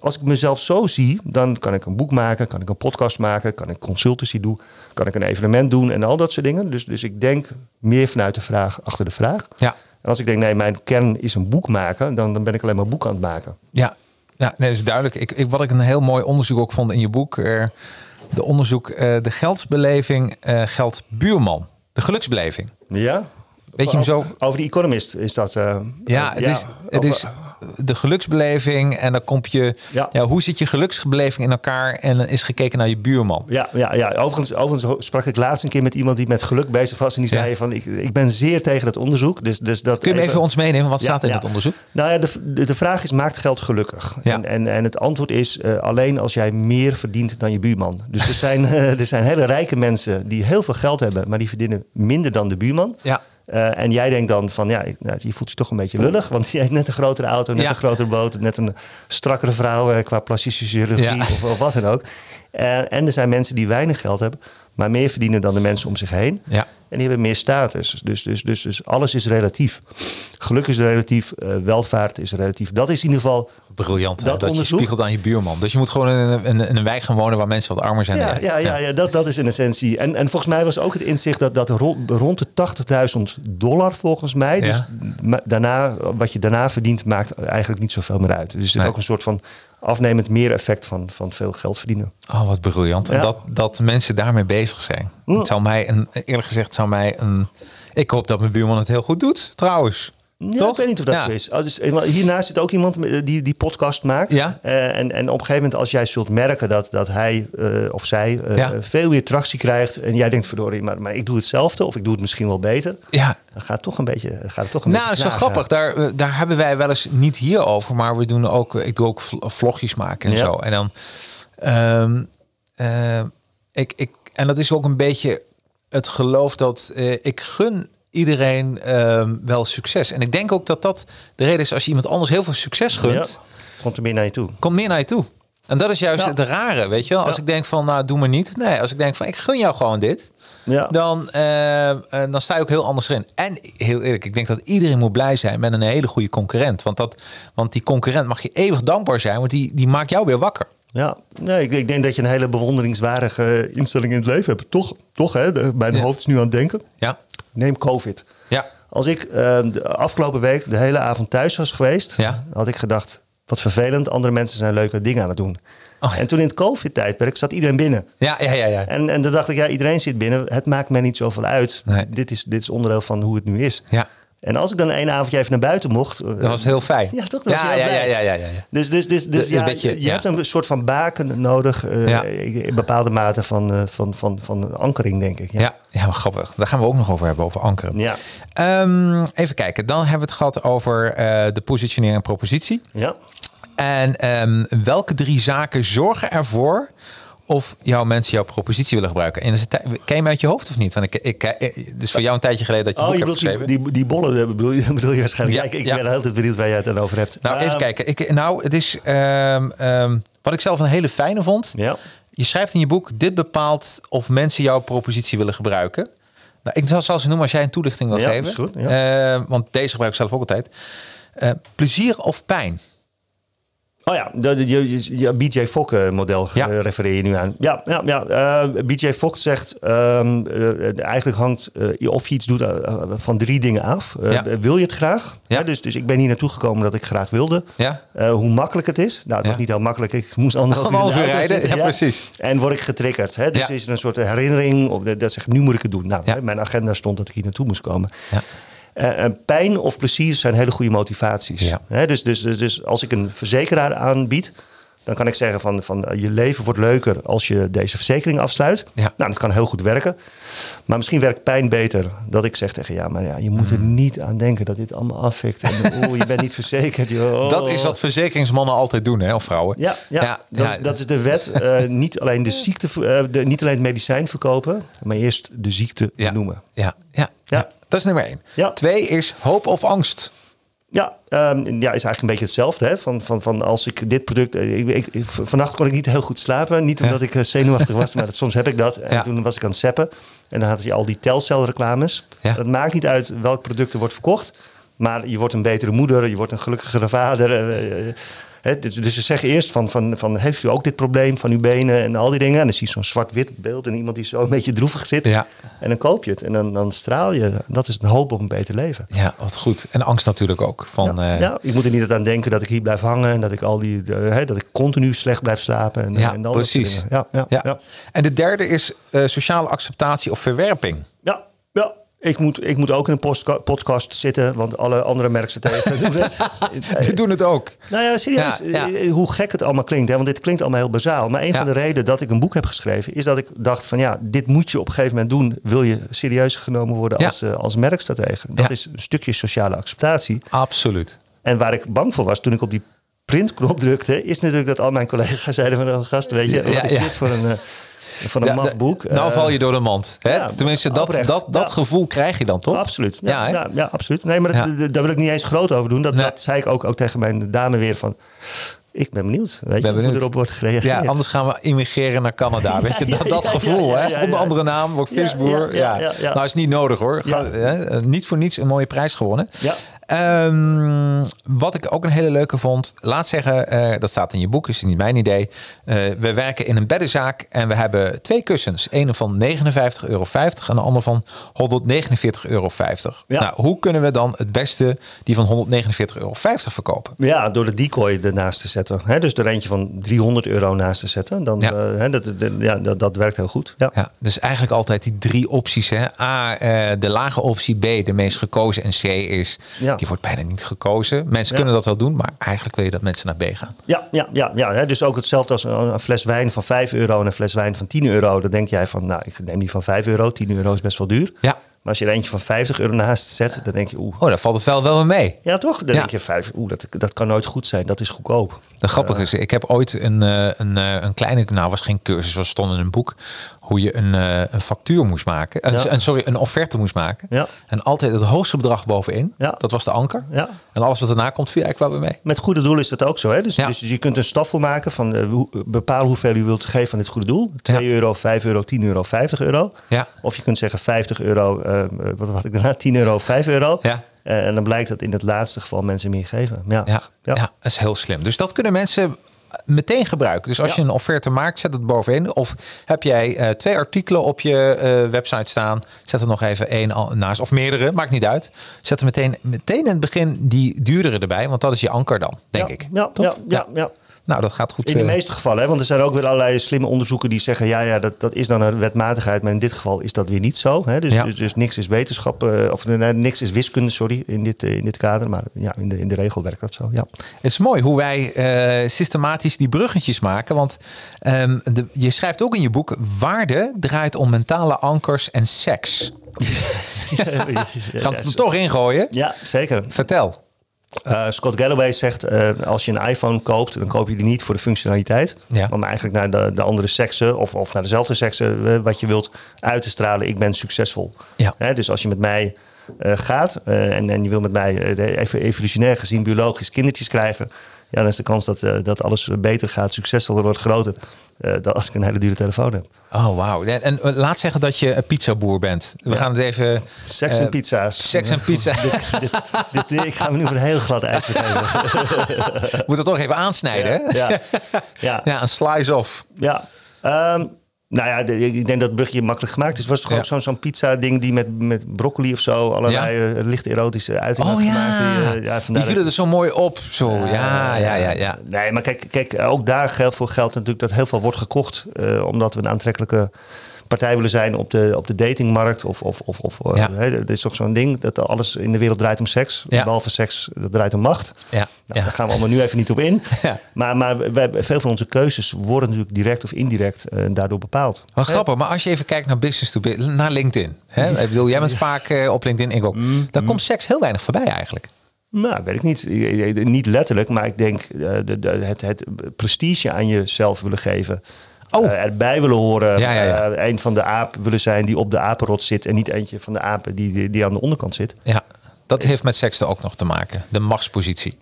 als ik mezelf zo zie, dan kan ik een boek maken, kan ik een podcast maken, kan ik consultancy doen, kan ik een evenement doen en al dat soort dingen. Dus, dus ik denk meer vanuit de vraag achter de vraag. Ja. En als ik denk, nee, mijn kern is een boek maken, dan, dan ben ik alleen maar boek aan het maken. Ja, ja nee, dat is duidelijk. Ik, ik, wat ik een heel mooi onderzoek ook vond in je boek, uh, de onderzoek, uh, de geldsbeleving, uh, geldbuurman. De geluksbeleving. Ja. Weet je hem zo? Over die Economist is dat. ja, het is, het is de geluksbeleving. En dan komt je. Ja. ja. hoe zit je geluksbeleving in elkaar? En dan is gekeken naar je buurman. Ja, ja, ja. Overigens, overigens sprak ik laatst een keer met iemand die met geluk bezig was. En die zei van ik, ik ben zeer tegen dat onderzoek. Dus, dus dat Kun je even, even ons meenemen? Wat staat in het onderzoek? Nou ja, de, de, vraag is: maakt geld gelukkig? En, en, en het antwoord is uh, alleen als jij meer verdient dan je buurman. Dus er zijn, uh, er zijn hele rijke mensen die heel veel geld hebben, maar die verdienen minder dan de buurman. Ja. Uh, en jij denkt dan van, ja, nou, je voelt je toch een beetje lullig. Want je hebt net een grotere auto, net Ja. een grotere boot... net een strakkere vrouw uh, qua plastische chirurgie Ja. of, of wat dan ook. Uh, en er zijn mensen die weinig geld hebben... maar meer verdienen dan de mensen om zich heen. Ja. En die hebben meer status. Dus, dus, dus, dus alles is relatief. Geluk is relatief, uh, welvaart is relatief. Dat is in ieder geval Briljant. Dat je onderzoek- spiegelt aan je buurman. Dus je moet gewoon in een, in, in een wijk gaan wonen waar mensen wat armer zijn. Ja, ja, ja, ja dat, dat is in essentie. En, en volgens mij was ook het inzicht dat, dat rond, rond de 80.000 dollar volgens mij. Dus Ja. daarna, wat je daarna verdient, maakt eigenlijk niet zoveel meer uit. Dus er zit Nee. ook een soort van afnemend meer effect van, van veel geld verdienen. Oh, wat briljant. En dat, dat mensen daarmee bezig zijn. Het zou mij, een, eerlijk gezegd, zou mij een... Ik hoop dat mijn buurman het heel goed doet, trouwens. Ja, Toch? ik weet niet of dat Ja. zo is. Oh, dus, eh, hiernaast zit ook iemand eh, die die podcast maakt. Ja. Eh, en, en op een gegeven moment, als jij zult merken dat, dat hij of zij veel meer tractie krijgt. En jij denkt, verdorie, maar, maar ik doe hetzelfde of ik doe het misschien wel beter. Ja, Dan gaat het toch een beetje, gaat het toch een nou, dat beetje is wel grappig. Daar, daar hebben wij wel eens niet hier over, maar we doen ook, ik doe ook vl- vlogjes maken en zo. En dan, ehm, eh, ik, ik, en dat is ook een beetje het geloof dat ik gun iedereen ehm, wel succes. En ik denk ook dat dat de reden is als je iemand anders heel veel succes gunt, Ja, komt er meer naar je toe. komt meer naar je toe. En dat is juist Ja. het rare, weet je wel. Als Ja. ik denk van, nou, doe maar niet. Nee, als ik denk van, ik gun jou gewoon dit. Ja. Dan, eh, eh, dan sta je ook heel anders erin. En heel eerlijk, ik denk dat iedereen moet blij zijn met een hele goede concurrent. Want, dat, want die concurrent mag je eeuwig dankbaar zijn, want die, die maakt jou weer wakker. Ja, nee, ik, ik denk dat je een hele bewonderingswaardige instelling in het leven hebt. Toch, toch hè? De- mijn Ja. hoofd is nu aan het denken. Ja, Neem COVID. ja, Als ik eh, de afgelopen week de hele avond thuis was geweest, Ja. had ik gedacht, wat vervelend, andere mensen zijn leuke dingen aan het doen. Oh. En toen in het COVID-tijdperk zat iedereen binnen. ja, ja, ja. ja. En, en toen dacht ik, ja, iedereen zit binnen. Het maakt mij niet zoveel uit. Nee. Dit, is, dit is onderdeel van hoe het nu is. ja. En als ik dan één avondje even naar buiten mocht... Dat was heel fijn. Ja, toch? Ja, ja, ja, ja, ja. Dus, dus, dus, dus ja, beetje, je, ja. hebt een soort van baken nodig. eh, Ja. In bepaalde mate van, eh, van, van, van ankering, denk ik. Ja. Ja, grappig. Daar gaan we ook nog over hebben, over ankeren. Ja. Ehm, even kijken, dan hebben we het gehad over eh, de positionering en propositie. ja. En ehm, welke drie zaken zorgen ervoor of jouw mensen jouw propositie willen gebruiken. En is ken je uit je hoofd of niet? Want ik, ik, het is voor jou een tijdje geleden dat je oh, boek je hebt geschreven. Die, die, bollen eh, bedoel je, bedoel je waarschijnlijk. Ja, ik, ik ben altijd benieuwd waar jij het dan over hebt. Nou, even ehm, kijken. Ik, nou, het is um, um, wat ik zelf een hele fijne vond. Ja. Je schrijft in je boek, dit bepaalt of mensen jouw propositie willen gebruiken. Nou, ik zal ze noemen als jij een toelichting wil ja, geven. Is goed, ja. uh, want deze gebruik ik zelf ook altijd. Uh, plezier of pijn? Oh ja, de, je, je BJ Fogg model ja. refereer je nu aan. Ja, ja, ja. Uh, BJ Fogg zegt um, uh, eigenlijk hangt uh, of je iets doet van drie dingen af. Ja. Wil je het graag? Ja. dus, dus ik ben hier naartoe gekomen dat ik graag wilde. Ja. hoe makkelijk het is. Nou, het was niet heel makkelijk. Ik moest anderhalf uur, uur rijden. Ja, precies. En word ik getriggerd. Hè? Dus is er een soort herinnering. Of dat zegt, nu moet ik het doen. Nou, mijn agenda stond dat ik hier naartoe moest komen. Ja. Uh, pijn of plezier zijn hele goede motivaties. dus, dus, dus, dus, als ik een verzekeraar aanbied, dan kan ik zeggen van, van eh, je leven wordt leuker als je deze verzekering afsluit. Ja. Nou, dat kan heel goed werken. Maar misschien werkt pijn beter dat ik zeg tegen ja, maar ja, je moet er hmm. niet aan denken dat dit allemaal afvikt. En oh, je bent niet verzekerd. Joh. Dat is wat verzekeringsmannen altijd doen, hè, of vrouwen. Ja, ja, dat, Is, dat is de wet. niet alleen de ziekte, de, niet alleen het medicijn verkopen, maar eerst de ziekte noemen. Ja, ja, ja. Dat is nummer één. Ja. Twee is hoop of angst. Ja, um, ja, is eigenlijk een beetje hetzelfde. Hè? Van, van, van als ik dit product. Eh, ik, ik, vannacht kon ik niet heel goed slapen. Niet omdat ik eh, zenuwachtig was, maar dat, soms heb ik dat. En toen was ik aan het zeppen. En dan had je al die telcelreclames. Ja. Dat maakt niet uit welk product er wordt verkocht. Maar je wordt een betere moeder, je wordt een gelukkigere vader. Dus, dus, ze zeggen eerst van, van, van, heeft u ook dit probleem van uw benen en al die dingen. En dan zie je zo'n zwart-wit beeld en iemand die zo een beetje droevig zit. Ja. En dan koop je het en dan, dan straal je. Dat is een hoop op een beter leven. Ja, wat goed. En angst natuurlijk ook. Van, ja, uh... ja ik moet er niet aan denken dat ik hier blijf hangen en dat ik, al die, uh, dat ik continu slecht blijf slapen. En, ja, en precies. Ja, ja, ja, En de derde is uh, sociale acceptatie of verwerping. Ja. Ik moet, ik moet ook in een podcast zitten, want alle andere merkstrategen doen het. Die doen het ook. Nou ja, serieus. Eh, hoe gek het allemaal klinkt. Hè? Want dit klinkt allemaal heel bazaal. Maar een van de redenen dat ik een boek heb geschreven... is dat ik dacht van ja, dit moet je op een gegeven moment doen... wil je serieus genomen worden als, uh, als merkstratege. Dat is een stukje sociale acceptatie. Absoluut. En waar ik bang voor was toen ik op die printknop drukte... is natuurlijk dat al mijn collega's zeiden van... Oh, gast, weet je, wat is dit voor een... Uh, van een mafboek. Nou val je door de mand. Hè? Tenminste, dat, dat, dat gevoel krijg je dan toch? Absoluut. Ja, ja, ja, absoluut. Nee, maar dat, daar wil ik niet eens groot over doen. Dat, dat zei ik ook, ook tegen mijn dame weer van... Ik ben benieuwd, weet je, hoe erop wordt gereageerd. Ja, anders gaan we immigreren naar Canada. Weet je, dat, dat gevoel, hè? Onder andere naam, wordt visboer. Ja, Nou, is niet nodig hoor. Ga, hè? Niet voor niets een mooie prijs gewonnen. Ja. Um, wat ik ook een hele leuke vond, laat zeggen, uh, dat staat in je boek, is niet mijn idee. Uh, we werken in een beddenzaak en we hebben twee kussens. Een van 59,50 euro en de ander van 149,50 euro. Ja. Nou, hoe kunnen we dan het beste die van 149,50 euro verkopen? Ja, door de decoy ernaast te zetten. Hè? Dus er eentje van 300 euro naast te zetten. Dan, ja. Uh, hè, dat, de, ja, dat, dat, werkt heel goed. Ja. ja. dus eigenlijk altijd die drie opties. Hè? A, de lage optie. B, de meest gekozen. En C is ja die wordt bijna niet gekozen. Mensen kunnen dat wel doen, maar eigenlijk wil je dat mensen naar B gaan. Ja, ja, ja, ja dus ook hetzelfde als een, fles wijn van 5 euro en een fles wijn van 10 euro. Dan denk jij van, nou, ik neem die van 5 euro. 10 euro is best wel duur. Ja. Maar als je er eentje van 50 euro naast zet, dan denk je, oeh. Oh, dan valt het wel wel mee. Ja, toch? Dan denk je, vijf, oeh, dat, dat kan nooit goed zijn. Dat is goedkoop. De grappige is, ik heb ooit een, eh, een, eh, een kleine, nou was geen cursus, was stond in een boek hoe je een, uh, een factuur moest maken. Een, een, sorry, een offerte moest maken. Ja. En altijd het hoogste bedrag bovenin. Ja. Dat was de anker. Ja. En alles wat erna komt, viel eigenlijk wel weer mee. Met goede doel is dat ook zo. Hè? Dus, dus je kunt een staffel maken van uh, bepaal hoeveel u wilt geven aan dit goede doel. 2 euro, 5 euro, 10 euro, 50 euro. Ja. Of je kunt zeggen 50 euro, uh, wat had ik daarna? 10 euro, 5 euro. Ja. En dan blijkt dat in het laatste geval mensen meer geven. Ja. Ja. Ja. dat is heel slim. Dus dat kunnen mensen meteen gebruiken. Dus als je een offerte maakt, zet het bovenin. Of heb jij uh, twee artikelen op je uh, website staan, zet er nog even één naast. Of meerdere, maakt niet uit. Zet er meteen, meteen in het begin die duurdere erbij, want dat is je anker dan, denk ja, ik. Ja, ja, ja, ja. Nou, dat gaat goed. In de eh, meeste gevallen, hè? want er zijn ook weer allerlei slimme onderzoeken die zeggen: ja, ja dat, dat is dan een wetmatigheid, maar in dit geval is dat weer niet zo. Hè? Dus, dus, dus, niks is wetenschap, uh, of nee, niks is wiskunde, sorry, in dit, uh, in dit kader. Maar ja, in de, in de regel werkt dat zo. Ja. Het is mooi hoe wij uh, systematisch die bruggetjes maken. Want um, de, je schrijft ook in je boek: waarde draait om mentale ankers en seks. Gaan we er toch ingooien? Ja, zeker. Vertel. Uh, Scott Galloway zegt, uh, als je een iPhone koopt, dan koop je die niet voor de functionaliteit. Ja. Maar eigenlijk naar de, de andere seksen of, of naar dezelfde seksen wat je wilt uit te stralen. Ik ben succesvol. Ja. Hè, dus als je met mij gaat en, en je wil met mij even evolutionair gezien biologisch kindertjes krijgen ja, dan is de kans dat, uh, dat alles beter gaat, succesvoller wordt, groter. Uh, dan als ik een hele dure telefoon heb. Oh, wauw. En, en uh, laat zeggen dat je een pizzaboer bent. We ja. gaan het even... Seks en pizza's. Seks en pizza. dit, dit, dit, ik ga me nu voor een heel glad ijs geven. Moet het toch even aansnijden, ja. Ja. ja. ja. een slice off. Ja. Um, nou ja, ik denk dat het brugje makkelijk gemaakt is. Het was toch ook zo'n pizza ding die met, met broccoli of zo allerlei ja. uh, licht erotische uitingen oh, had gemaakt. Die, uh, ja, die vielen er zo mooi op. Zo. Ja, ja, ja, ja, Nee, maar kijk, kijk ook daar geldt voor geld natuurlijk dat heel veel wordt gekocht. Uh, omdat we een aantrekkelijke partij willen zijn op de, op de datingmarkt. Of, of, of, of eh, ja. hè, er is toch zo'n ding dat alles in de wereld draait om seks. Ja. Behalve seks, dat draait om macht. Ja. Nou, ja. Daar gaan we allemaal nu even niet op in. Ja. Maar, maar wij, veel van onze keuzes worden natuurlijk direct of indirect uh, daardoor bepaald. Wel grappig, maar als je even kijkt naar business to business, naar LinkedIn. Hè? Ik bedoel, jij bent vaak uh, op LinkedIn, ik ook. Mm, dan mm. komt seks heel weinig voorbij eigenlijk. Nou, weet ik niet. Niet letterlijk, maar ik denk de, de, het, het prestige aan jezelf willen geven oh. uh, erbij willen horen. Ja, ja, ja. Uh, een van de apen willen zijn die op de apenrot zit en niet eentje van de apen die, die, die aan de onderkant zit. Ja. Dat heeft met seks er ook nog te maken, de machtspositie.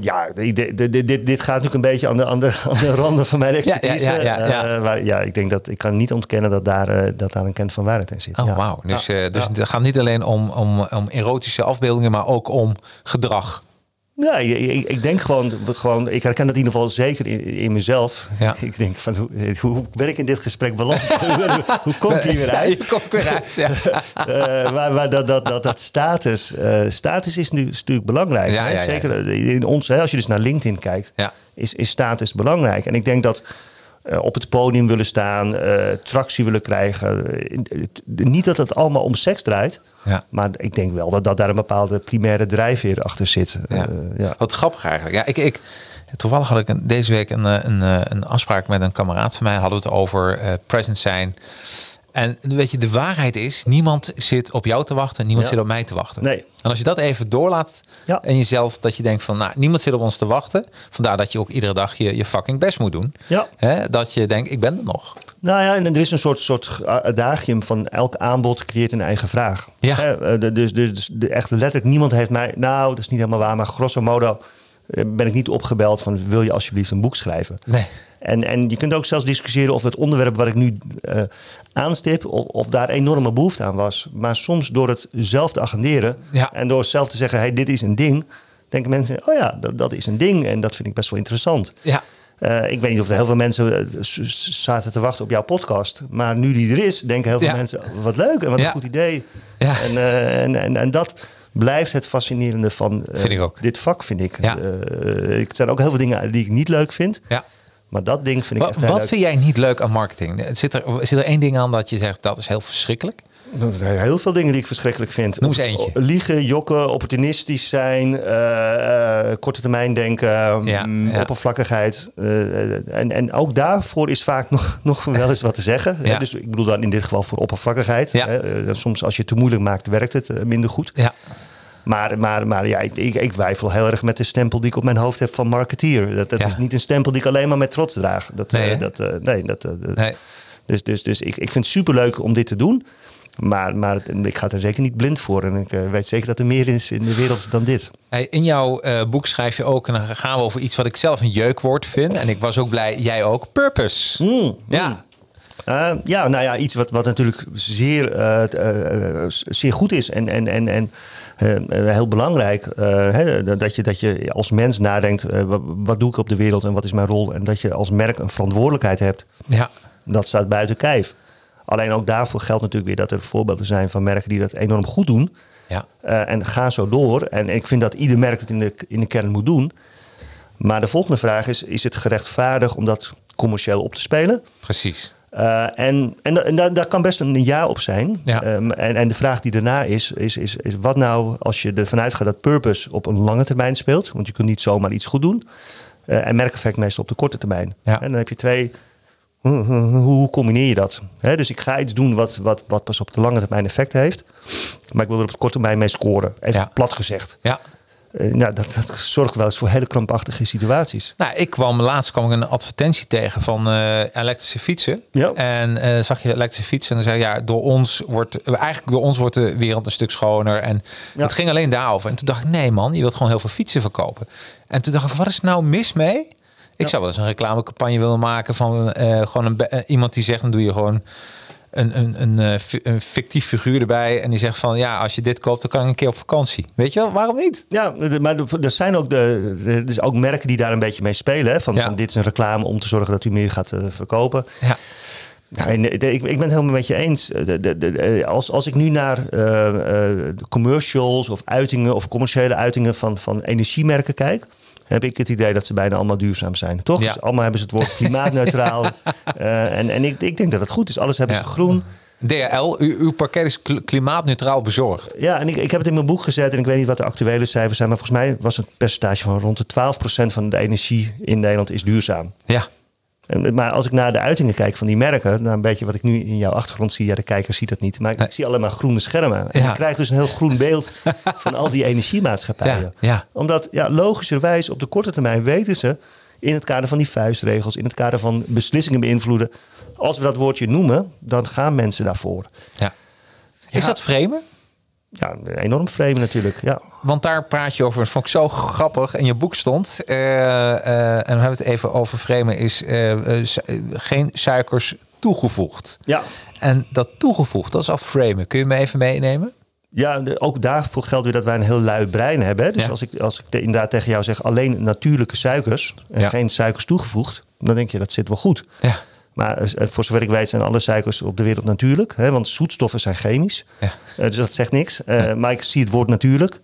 Ja, dit, dit, dit, dit gaat natuurlijk een beetje aan de, aan de, aan de randen van mijn expertise. Ja, ja, ja, ja, uh, maar ja, ik denk dat ik kan niet ontkennen dat daar, uh, dat daar een kent van waarheid in zit. Oh, ja. wauw. Dus, uh, dus het gaat niet alleen om, om, om erotische afbeeldingen, maar ook om gedrag. Ja, ik, ik, denk gewoon, gewoon, ik herken het in ieder geval zeker in, in mezelf. Ja. Ik denk van, hoe, hoe ben ik in dit gesprek beland? hoe kom ik hier weer uit? Ja, je komt weer uit, ja. uh, maar, maar dat, dat, dat, dat status, uh, status is nu is natuurlijk belangrijk. Ja, ja, zeker in ons, hè, als je dus naar LinkedIn kijkt, is, is status belangrijk. En ik denk dat uh, op het podium willen staan, uh, tractie willen krijgen. niet dat het allemaal om seks draait. Ja. Maar ik denk wel dat, dat daar een bepaalde primaire drijfveer achter zit. Ja. Ja. Wat grappig eigenlijk. Ja, ik, ik, toevallig had ik deze week een, een, een afspraak met een kameraad van mij. Hadden we het over present zijn. En weet je, de waarheid is, niemand zit op jou te wachten, niemand zit op mij te wachten. Nee. En als je dat even doorlaat ja. en jezelf, dat je denkt van, nou, niemand zit op ons te wachten. Vandaar dat je ook iedere dag je, je fucking best moet doen. Ja. Hè? Dat je denkt, ik ben er nog. Nou ja, en er is een soort, soort adagium van elk aanbod creëert een eigen vraag. Ja. Hè? Dus, dus, dus de, echt letterlijk niemand heeft mij, nou, dat is niet helemaal waar, maar grosso modo eh, ben ik niet opgebeld van wil je alsjeblieft een boek schrijven. Nee. En, en je kunt ook zelfs discussiëren of het onderwerp wat ik nu uh, aanstip, of, of, daar enorme behoefte aan was. Maar soms door het zelf te agenderen ja. en door zelf te zeggen, hey, dit is een ding, denken mensen, oh ja, dat, dat is een ding en dat vind ik best wel interessant. Ja. Uh, ik weet niet of er heel veel mensen zaten te wachten op jouw podcast. Maar nu die er is, denken heel veel ja. mensen: wat leuk en wat een goed idee. Ja. En, uh, en, en, en, dat blijft het fascinerende van uh, dit vak, vind ik. Ja. er zijn ook heel veel dingen die ik niet leuk vind. Ja. Maar dat ding vind ik echt Wat vind jij niet leuk aan marketing? Zit er, zit er één ding aan dat je zegt dat is heel verschrikkelijk? Heel veel dingen die ik verschrikkelijk vind. Noem eens eentje. Liegen, jokken, opportunistisch zijn, uh, korte termijn denken, ja, mm, ja. oppervlakkigheid. Uh, en, en ook daarvoor is vaak nog, nog wel eens wat te zeggen. Ja. Dus ik bedoel dan in dit geval voor oppervlakkigheid. soms als je het te moeilijk maakt, werkt het minder goed. Ja. Maar, maar, maar ja, ik, ik, ik wijfel heel erg met de stempel die ik op mijn hoofd heb van marketeer. Dat, dat is niet een stempel die ik alleen maar met trots draag. Dat, nee, uh, dat, uh, nee, dat, uh, nee. Dus, dus, dus ik, ik vind het superleuk om dit te doen. Maar, maar ik ga er zeker niet blind voor. En ik weet zeker dat er meer is in de wereld dan dit. Hey, in jouw boek schrijf je ook, en dan gaan we over iets wat ik zelf een jeukwoord vind. En ik was ook blij, jij ook, purpose. Mm, ja. Mm. Uh, ja, nou ja, iets wat, wat natuurlijk zeer, uh, uh, zeer goed is en, en, en, en heel belangrijk. Hè, dat, je, dat je als mens nadenkt, wat, doe ik op de wereld en wat is mijn rol? En dat je als merk een verantwoordelijkheid hebt. Ja. Dat staat buiten kijf. Alleen ook daarvoor geldt natuurlijk weer dat er voorbeelden zijn van merken die dat enorm goed doen. Ja. en ga zo door. En ik vind dat ieder merk het in de, in de kern moet doen. Maar de volgende vraag is: is het gerechtvaardig om dat commercieel op te spelen? Precies. Uh, en en, en daar, kan best een ja op zijn. Ja. Um, en, en de vraag die daarna is, is, is, is, wat nou als je ervan uitgaat dat purpose op een lange termijn speelt? Want je kunt niet zomaar iets goed doen. Uh, en merkeffect meestal op de korte termijn. Ja. En dan heb je twee. Hoe combineer je dat? He, dus ik ga iets doen wat, wat, wat pas op de lange termijn effect heeft. Maar ik wil er op de korte termijn mee scoren. Even ja. plat gezegd. Ja. Uh, nou, dat, dat, zorgt wel eens voor hele krampachtige situaties. Nou, ik kwam laatst kwam ik een advertentie tegen van uh, elektrische fietsen. Ja. En uh, zag je elektrische fietsen en dan zei ja, door ons wordt eigenlijk door ons wordt de wereld een stuk schoner. En het ging alleen daarover. En toen dacht ik, nee man, je wilt gewoon heel veel fietsen verkopen. En toen dacht ik, wat is nou mis mee? Ik zou wel eens een reclamecampagne willen maken van gewoon een, iemand die zegt, dan doe je gewoon een, een, een, eh, een, fictief figuur erbij. En die zegt van ja, als je dit koopt, dan kan ik een keer op vakantie. Weet je wel, waarom niet? Ja, maar er zijn ook, de, er is ook merken die daar een beetje mee spelen. Hè? Van, van dit is een reclame om te zorgen dat u meer gaat uh, verkopen. Ja. Nou, ik, ik ben het helemaal met je eens. De, de, de, als, als ik nu naar uh, commercials of uitingen of commerciële uitingen van, van energiemerken kijk heb ik het idee dat ze bijna allemaal duurzaam zijn. Toch? Ja. Dus allemaal hebben ze het woord klimaatneutraal. uh, en en ik, ik denk dat het goed is. Alles hebben ze groen. DRL, u, uw pakket is klimaatneutraal bezorgd. Ja, en ik, ik heb het in mijn boek gezet en ik weet niet wat de actuele cijfers zijn, maar volgens mij was het percentage van rond de 12% van de energie in Nederland is duurzaam. Ja. Maar als ik naar de uitingen kijk van die merken, nou een beetje wat ik nu in jouw achtergrond zie, ja, de kijker ziet dat niet, maar ik zie alleen maar groene schermen. En ja. je krijgt dus een heel groen beeld van al die energiemaatschappijen. Ja, Omdat, ja, logischerwijs op de korte termijn weten ze in het kader van die vuistregels, in het kader van beslissingen beïnvloeden, als we dat woordje noemen, dan gaan mensen daarvoor. Ja. Is dat framen? Ja, enorm frame natuurlijk. Ja. Want daar praat je over. Dat vond ik zo grappig. En je boek stond. Uh, uh, en we hebben het even over framen. Is uh, geen suikers toegevoegd. Ja. En dat toegevoegd, dat is al framen. Kun je me even meenemen? Ja, ook daarvoor geldt weer dat wij een heel lui brein hebben. Dus als ik, als ik inderdaad tegen jou zeg alleen natuurlijke suikers en geen suikers toegevoegd, dan denk je dat zit wel goed. Ja. Maar eh, voor zover ik weet zijn alle suikers op de wereld natuurlijk. Hè, want zoetstoffen zijn chemisch. Ja. Uh, dus dat zegt niks. Uh, maar ik zie het woord natuurlijk.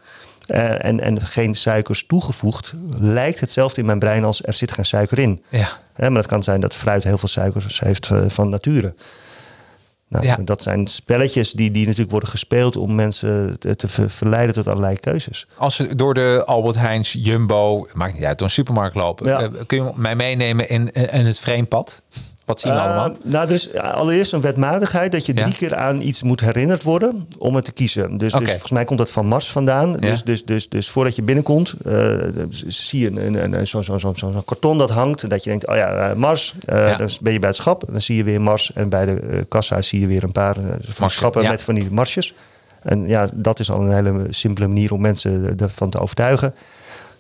en, en geen suikers toegevoegd. Lijkt hetzelfde in mijn brein als er zit geen suiker in. Ja. maar dat kan zijn dat fruit heel veel suikers heeft van nature. Nou, ja. Dat zijn spelletjes die, die natuurlijk worden gespeeld om mensen te, te verleiden tot allerlei keuzes. Als ze door de Albert Heijns, Jumbo, maakt niet uit, door een supermarkt lopen, kun je mij meenemen in, in het vreempad? Wat zien we uh, allemaal? Nou, er is allereerst een wetmatigheid dat je drie keer aan iets moet herinnerd worden om het te kiezen. Dus, dus volgens mij komt dat van Mars vandaan. Dus, dus, dus, dus voordat je binnenkomt, uh, zie je een, een, een, zo'n zo, zo, zo, karton dat hangt. Dat je denkt, oh ja, uh, Mars. Ja. Dan ben je bij het schap. Dan zie je weer Mars. En bij de kassa zie je weer een paar van schappen met van die marsjes. En ja, dat is al een hele simpele manier om mensen ervan te overtuigen.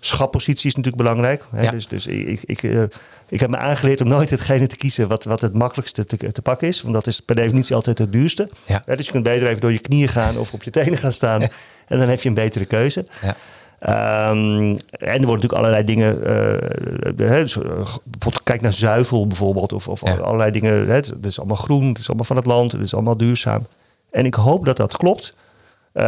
Schappositie is natuurlijk belangrijk. Hè? Dus, dus ik, ik, ik heb me aangeleerd om nooit hetgene te kiezen wat, wat het makkelijkste te, te pakken is. Want dat is per definitie altijd het duurste. Ja. dus je kunt beter even door je knieën gaan of op je tenen gaan staan. En dan heb je een betere keuze. Ja. Um, en er worden natuurlijk allerlei dingen. Uh, dus, bijvoorbeeld, kijk naar zuivel bijvoorbeeld. Of, of allerlei dingen. Het is allemaal groen, het is allemaal van het land, het is allemaal duurzaam. En ik hoop dat dat klopt. Uh,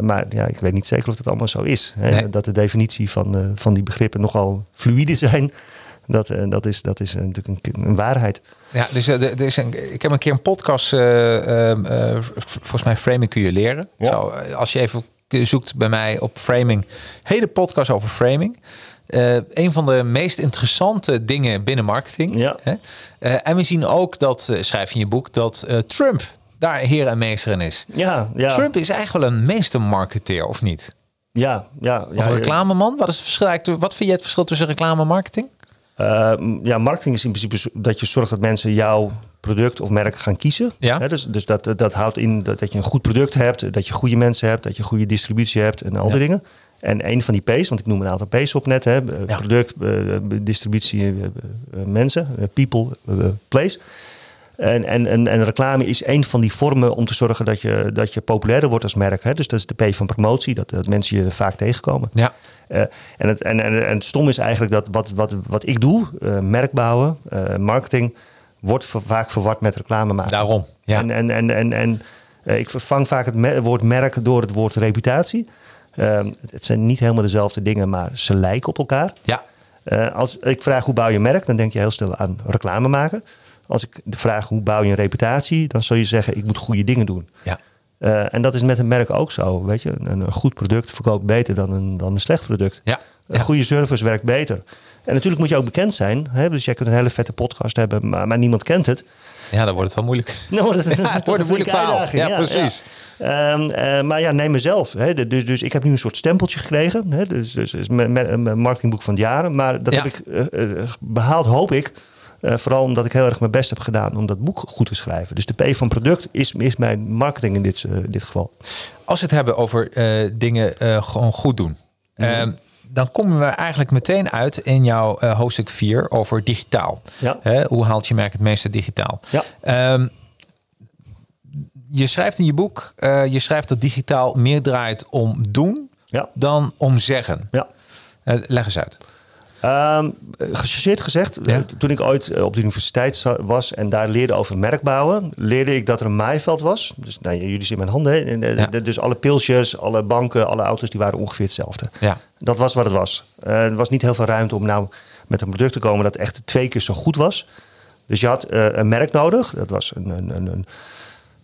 maar ja, ik weet niet zeker of dat allemaal zo is. Dat de definitie van, van die begrippen nogal fluïde zijn. Dat, uh, dat, is, dat is natuurlijk een, een, waarheid. Ja, dus uh, er is een, ik heb een keer een podcast, uh, volgens mij Framing kun je leren. Ja. Zo, als je even zoekt bij mij op Framing, hele podcast over Framing. een van de meest interessante dingen binnen marketing. Ja. Hè? en we zien ook dat, schrijf in je boek, dat Trump daar heer en meester in is. Ja, ja. Trump is eigenlijk wel een meestermarketeer, of niet? Ja, ja. ja of reclameman? Wat, is het verschil, wat vind jij het verschil tussen reclame en marketing? Uh, ja, marketing is in principe dat je zorgt dat mensen jouw product of merk gaan kiezen. Ja. dus dus dat, dat houdt in dat, dat, je een goed product hebt, dat je goede mensen hebt, dat je goede distributie hebt en al die dingen. En een van die P's, want ik noem een aantal P's op net, hè, product, distributie, mensen, people, place. En, en, en, en, reclame is een van die vormen om te zorgen dat je, dat je populairder wordt als merk. Hè? Dus dat is de P van promotie, dat, dat mensen je vaak tegenkomen. Ja. Uh, en, het, en, en, en het stom is eigenlijk dat wat, wat, wat ik doe, uh, merk bouwen, uh, marketing, wordt vaak verward met reclame maken. Daarom, ja. En, en, en, en, en ik vervang vaak het woord merk door het woord reputatie. het zijn niet helemaal dezelfde dingen, maar ze lijken op elkaar. Ja. als ik vraag hoe bouw je merk, dan denk je heel snel aan reclame maken. Als ik vraag hoe bouw je een reputatie, dan zul je zeggen ik moet goede dingen doen. Ja. Uh, en dat is met een merk ook zo. Weet je, een, een goed product verkoopt beter dan een, dan een slecht product. Ja. Een goede service werkt beter. En natuurlijk moet je ook bekend zijn. Hè? Dus jij kunt een hele vette podcast hebben, maar, maar niemand kent het. Ja, dan wordt het wel moeilijk. Nou, dat, ja, het wordt een moeilijk verhaal. Ja, precies. Ehm, eh, maar ja, neem mezelf. Hè. Dus, dus ik heb nu een soort stempeltje gekregen. Hè. Dus, dus, dus mijn marketingboek van het jaren. Maar dat heb ik uh, behaald, hoop ik. Vooral omdat ik heel erg mijn best heb gedaan om dat boek goed te schrijven. Dus de P van product is, is mijn marketing in dit, dit geval. Als we het hebben over dingen gewoon goed doen. Mm dan komen we eigenlijk meteen uit in jouw hoofdstuk 4 over digitaal. Ja. hoe haalt je merk het meeste digitaal? Ja. Ehm, je schrijft in je boek, je schrijft dat digitaal meer draait om doen ja. dan om zeggen. Ja. Leg eens uit. Um, gechargeerd gezegd, ja. toen ik ooit op de universiteit was en daar leerde over merkbouwen, leerde ik dat er een maaiveld was. Dus nou, jullie zien mijn handen. Ja. Dus alle pilsjes, alle banken, alle auto's, die waren ongeveer hetzelfde. Ja. Dat was wat het was. Uh, er was niet heel veel ruimte om nou met een product te komen dat echt twee keer zo goed was. Dus je had uh, een merk nodig. Dat was een, een, een, een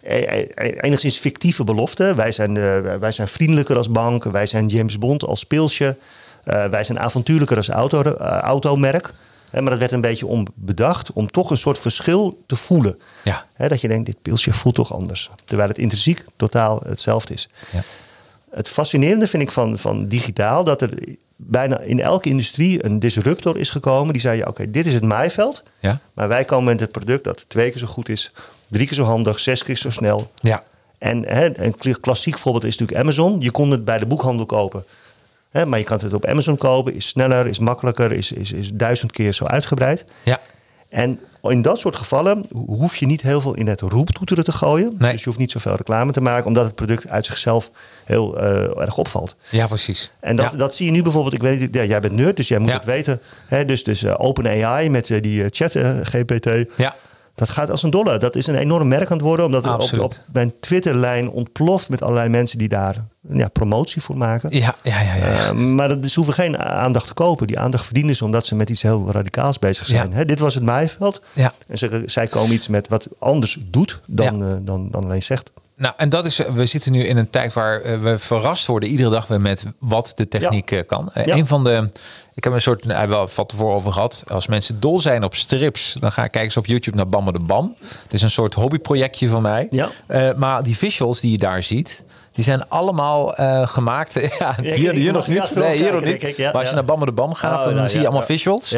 e, e, e, enigszins fictieve belofte. Wij zijn, uh, wij zijn vriendelijker als bank. Wij zijn James Bond als pilsje. wij zijn avontuurlijker als auto, automerk. maar dat werd een beetje om bedacht om toch een soort verschil te voelen. Ja. dat je denkt, dit pilsje voelt toch anders. Terwijl het intrinsiek totaal hetzelfde is. Ja het fascinerende vind ik van, van digitaal dat er bijna in elke industrie een disruptor is gekomen. Die zei: ja, Oké, dit is het maaiveld. Ja. Maar wij komen met het product dat twee keer zo goed is, drie keer zo handig, zes keer zo snel. Ja. En hè, een klassiek voorbeeld is natuurlijk Amazon. Je kon het bij de boekhandel kopen. Hè, maar je kan het op Amazon kopen, is sneller, is makkelijker, is, is, is duizend keer zo uitgebreid. Ja. En in dat soort gevallen hoef je niet heel veel in het roeptoeteren te gooien. Dus je hoeft niet zoveel reclame te maken, omdat het product uit zichzelf heel uh, erg opvalt. Ja, precies. En dat, dat zie je nu bijvoorbeeld. Ik weet niet, ja, jij bent nerd, dus jij moet het weten. Hè, dus dus uh, OpenAI met uh, die chat GPT. Ja. Dat gaat als een dolle. Dat is een enorm merk aan het worden. Omdat op, op, mijn Twitterlijn ontploft met allerlei mensen die daar ja, promotie voor maken. Ja, ja, ja. ja. Uh, maar dat, ze hoeven geen aandacht te kopen. Die aandacht verdienen ze omdat ze met iets heel radicaals bezig zijn. Ja. dit was het maaiveld. Ja. En ze, zij komen iets met wat anders doet dan, uh, dan, dan alleen zegt. Nou, en dat is, we zitten nu in een tijd waar eh, we verrast worden iedere dag weer met wat de techniek ja. kan. Ja. Een van de, ik heb een soort, nou, wel van tevoren over gehad. Als mensen dol zijn op strips, dan ga ik kijken op YouTube naar Bammer de Bam. Het is een soort hobbyprojectje van mij. Ja. Uh, maar die visuals die je daar ziet, die zijn allemaal uh, gemaakt. ja, hier, hier nog niet. Nee, hier nog niet. maar als je naar Bammer de Bam gaat, oh, dan zie je allemaal visuals.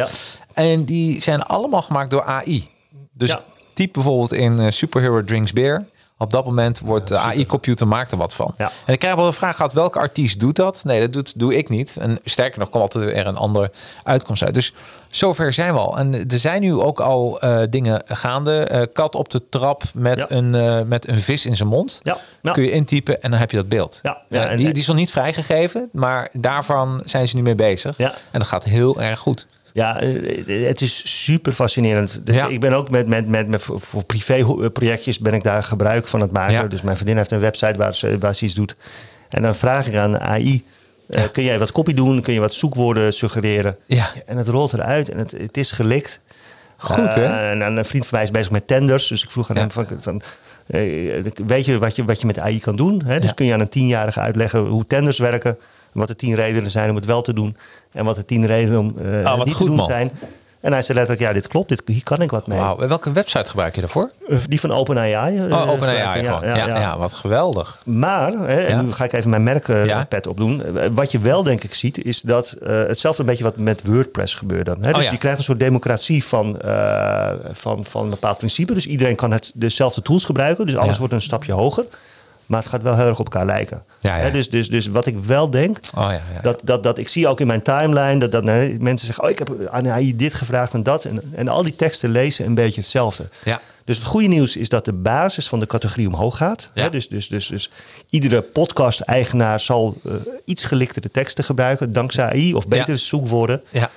En die zijn allemaal gemaakt door AI. Dus typ bijvoorbeeld in Superhero Drinks Beer. Op dat moment wordt de AI-computer maakt er wat van. Ja. En ik krijg wel de vraag gehad, welke artiest doet dat? Nee, dat doet, doe ik niet. En sterker nog, komt altijd weer een andere uitkomst uit. Dus zover zijn we al. En er zijn nu ook al uh, dingen gaande. Uh, kat op de trap met, een, uh, met een vis in zijn mond. Ja. Kun je intypen en dan heb je dat beeld. Ja. Die, die is nog niet vrijgegeven, maar daarvan zijn ze nu mee bezig. En dat gaat heel erg goed. Ja, eh, het is super fascinerend. Ik ben ook met, met, met, met voor privéprojectjes ben ik daar gebruik van het maken. Dus mijn vriendin heeft een website waar ze, waar ze iets doet. En dan vraag ik aan AI, uh, kun jij wat kopie doen? Kun je wat zoekwoorden suggereren? Ja. En het rolt eruit en het, het is gelikt. Goed, hè? Uh, en een vriend van mij is bezig met tenders. Dus ik vroeg aan hem van... van weet je wat, je wat je met AI kan doen? Hè? Dus kun je aan een tienjarige uitleggen hoe tenders werken wat de tien redenen zijn om het wel te doen. En wat de tien redenen om uh, niet te doen zijn. En hij zei letterlijk, ja, dit klopt, dit, hier kan ik wat mee. Wow. Welke website gebruik je daarvoor? Uh, die van OpenAI. Uh, oh, OpenAI ja, ja, ja, ja, wat geweldig. Maar, hè, en nu ga ik even mijn merkpad opdoen. Wat je wel denk ik ziet, is dat hetzelfde een beetje wat met WordPress gebeurde. Hè? Dus oh, je krijgt een soort democratie van, van, van een bepaald principe. Dus iedereen kan het, dezelfde tools gebruiken. Dus alles wordt een stapje hoger. Maar het gaat wel heel erg op elkaar lijken. Ja, dus, dus, dus wat ik wel denk, oh, Dat, dat, dat ik zie ook in mijn timeline dat, dat mensen zeggen: Oh, ik heb aan AI dit gevraagd en dat. En, en al die teksten lezen een beetje hetzelfde. Ja. Dus het goede nieuws is dat de basis van de categorie omhoog gaat. Ja. Dus, dus, dus, dus iedere podcast-eigenaar zal uh, iets geliktere teksten gebruiken dankzij AI of betere zoekwoorden. Ja.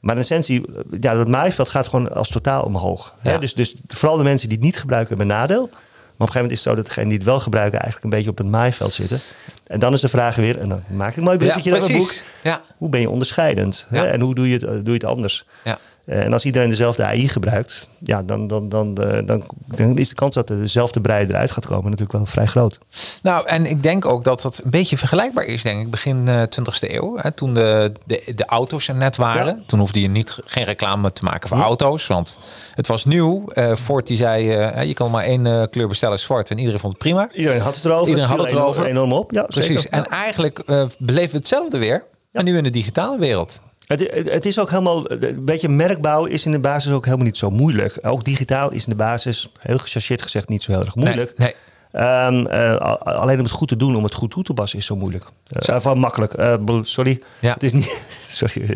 Maar in essentie, ja, dat maaiveld gaat gewoon als totaal omhoog. Dus, dus vooral de mensen die het niet gebruiken hebben nadeel. Maar op een gegeven moment is het zo dat degenen die het wel gebruiken eigenlijk een beetje op het maaiveld zitten. En dan is de vraag weer, en dan maak ik een mooi bruggetje ja, naar mijn boek. Ja. Hoe ben je onderscheidend? Hè? En hoe doe je het, doe je het anders? Ja. Eh, en als iedereen dezelfde AI gebruikt, ja, dan, dan, dan, eh, dan, dan is de kans dat er dezelfde brei eruit gaat komen natuurlijk wel vrij groot. Nou, en ik denk ook dat dat een beetje vergelijkbaar is, denk ik, begin uh, 20e eeuw. Hè, toen de, de, de auto's er net waren. Toen hoefde je niet, geen reclame te maken voor auto's, want het was nieuw. Uh, Ford die zei, je kan maar één kleur bestellen, zwart. En iedereen vond het prima. Iedereen had het erover. Iedereen had het erover. Enorm op. Ja, Precies. En eigenlijk beleven we hetzelfde weer. En nu in de digitale wereld. Het, het, is ook helemaal, een beetje merkbouw is in de basis ook helemaal niet zo moeilijk. Ook digitaal is in de basis, heel gechargeerd gezegd, niet zo heel erg moeilijk. Nee, Um, uh, alleen om het goed te doen, om het goed toe te passen, is zo moeilijk. Uh, van makkelijk. Uh, sorry. Ja. Het is niet. Sorry.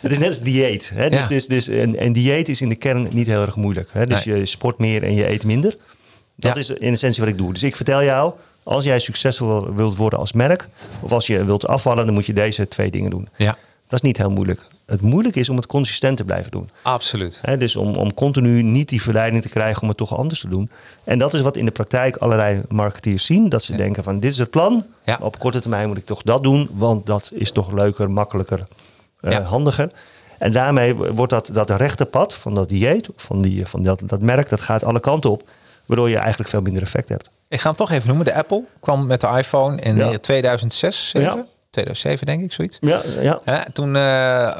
het is net als dieet. Hè? Dus, ja. dus, dus, en, en, dieet is in de kern niet heel erg moeilijk. Hè? Dus nee. je sport meer en je eet minder. Dat ja. is in essentie wat ik doe. Dus ik vertel jou, als jij succesvol wilt worden als merk, of als je wilt afvallen, dan moet je deze twee dingen doen. Ja. Dat is niet heel moeilijk. Het moeilijke is om het consistent te blijven doen. Absoluut. dus om, om continu niet die verleiding te krijgen om het toch anders te doen. En dat is wat in de praktijk allerlei marketeers zien. Dat ze denken van dit is het plan. Ja. Op korte termijn moet ik toch dat doen. Want dat is toch leuker, makkelijker, uh, handiger. En daarmee wordt dat, dat rechte pad van dat dieet, van, die, van dat, dat merk, dat gaat alle kanten op. Waardoor je eigenlijk veel minder effect hebt. Ik ga hem toch even noemen. De Apple kwam met de iPhone in ja. 2006, 7. Ja. 2007 denk ik, zoiets. Ja, ja. ja toen, uh,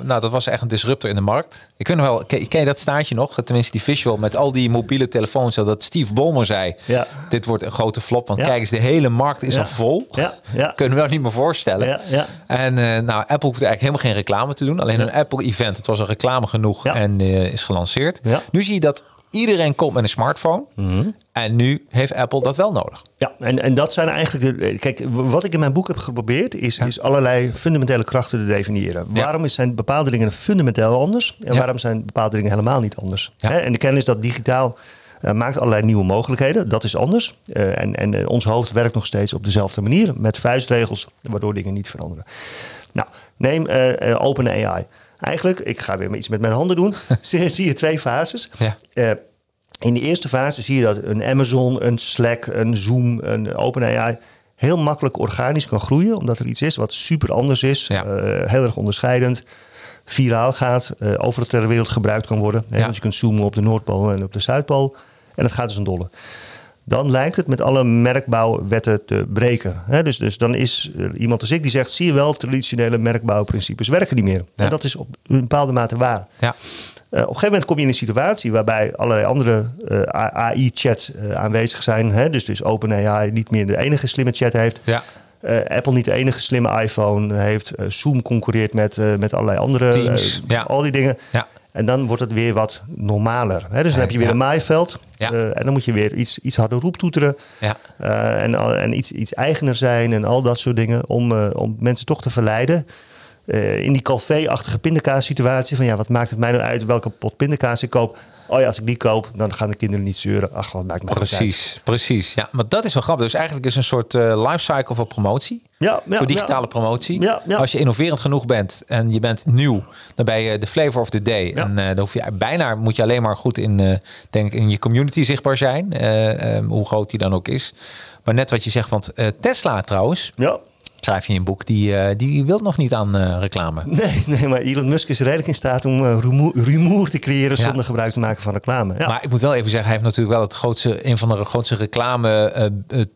nou dat was echt een disruptor in de markt. Ik weet nog wel, ken, ken, je dat staartje nog? Tenminste die visual met al die mobiele telefoons. Dat Steve Ballmer zei, ja. dit wordt een grote flop. Want kijk eens, de hele markt is al vol. Ja. Ja. Kunnen we wel niet meer voorstellen. Ja. Ja. En uh, nou, Apple hoeft eigenlijk helemaal geen reclame te doen. Alleen een Apple event, het was een reclame genoeg en uh, is gelanceerd. Nu zie je dat Iedereen komt met een smartphone. Mhm. En nu heeft Apple dat wel nodig. Ja, en, en dat zijn eigenlijk. Kijk, wat ik in mijn boek heb geprobeerd, is, is allerlei fundamentele krachten te definiëren. Ja. Waarom zijn bepaalde dingen fundamenteel anders? En waarom zijn bepaalde dingen helemaal niet anders? En de kennis dat digitaal. Uh, maakt allerlei nieuwe mogelijkheden. Dat is anders. Uh, en en uh, ons hoofd werkt nog steeds op dezelfde manier. Met vuistregels, waardoor dingen niet veranderen. Nou, neem OpenAI. Eigenlijk, ik ga weer iets met mijn handen doen, zie je twee fases. Ja. Uh, in de eerste fase zie je dat een Amazon, een Slack, een Zoom, een OpenAI heel makkelijk organisch kan groeien, omdat er iets is wat super anders is, ja. uh, heel erg onderscheidend, viraal gaat, uh, overal ter wereld gebruikt kan worden. Ja. Want je kunt zoomen op de Noordpool en op de Zuidpool en het gaat dus een dolle dan lijkt het met alle merkbouwwetten te breken. dus, dus dan is er iemand als ik die zegt: zie je wel, traditionele merkbouwprincipes werken niet meer. Ja. En dat is op een bepaalde mate waar. Ja. Uh, op een gegeven moment kom je in een situatie waarbij allerlei andere uh, AI-chats uh, aanwezig zijn. Hè? Dus, dus OpenAI niet meer de enige slimme chat heeft. Ja. Apple niet de enige slimme iPhone heeft. Zoom concurreert met, met allerlei andere. Teams, ja. Al die dingen. Ja. En dan wordt het weer wat normaler. Hè? Dus dan heb je weer een maaiveld. Ja. Uh, en dan moet je weer iets, iets harder roeptoeteren. Ja. Uh, en en iets, iets eigener zijn en al dat soort dingen. Om, uh, om mensen toch te verleiden. In die café-achtige pindakaas situatie. Van ja, wat maakt het mij nou uit welke pot pindakaas ik koop? Oh ja, als ik die koop, dan gaan de kinderen niet zeuren. Ach, wat maakt me Precies, uit. precies. Ja, maar dat is wel grappig. Dus eigenlijk is een soort uh, lifecycle voor promotie. Ja, ja voor digitale ja. promotie. Ja. Als je innoverend genoeg bent en je bent nieuw, dan ben je de flavor of the day. En uh, dan hoef je bijna moet je alleen maar goed in, uh, denk in je community zichtbaar zijn, um, hoe groot die dan ook is. Maar net wat je zegt, want Tesla trouwens. Ja schrijf je een boek, die, uh, die wil nog niet aan uh, reclame. Nee, nee, maar Elon Musk is redelijk in staat om uh, rumoer, rumoer te creëren Ja. zonder gebruik te maken van reclame. Ja. Maar ik moet wel even zeggen, hij heeft natuurlijk wel het grootste, een van de grootste reclame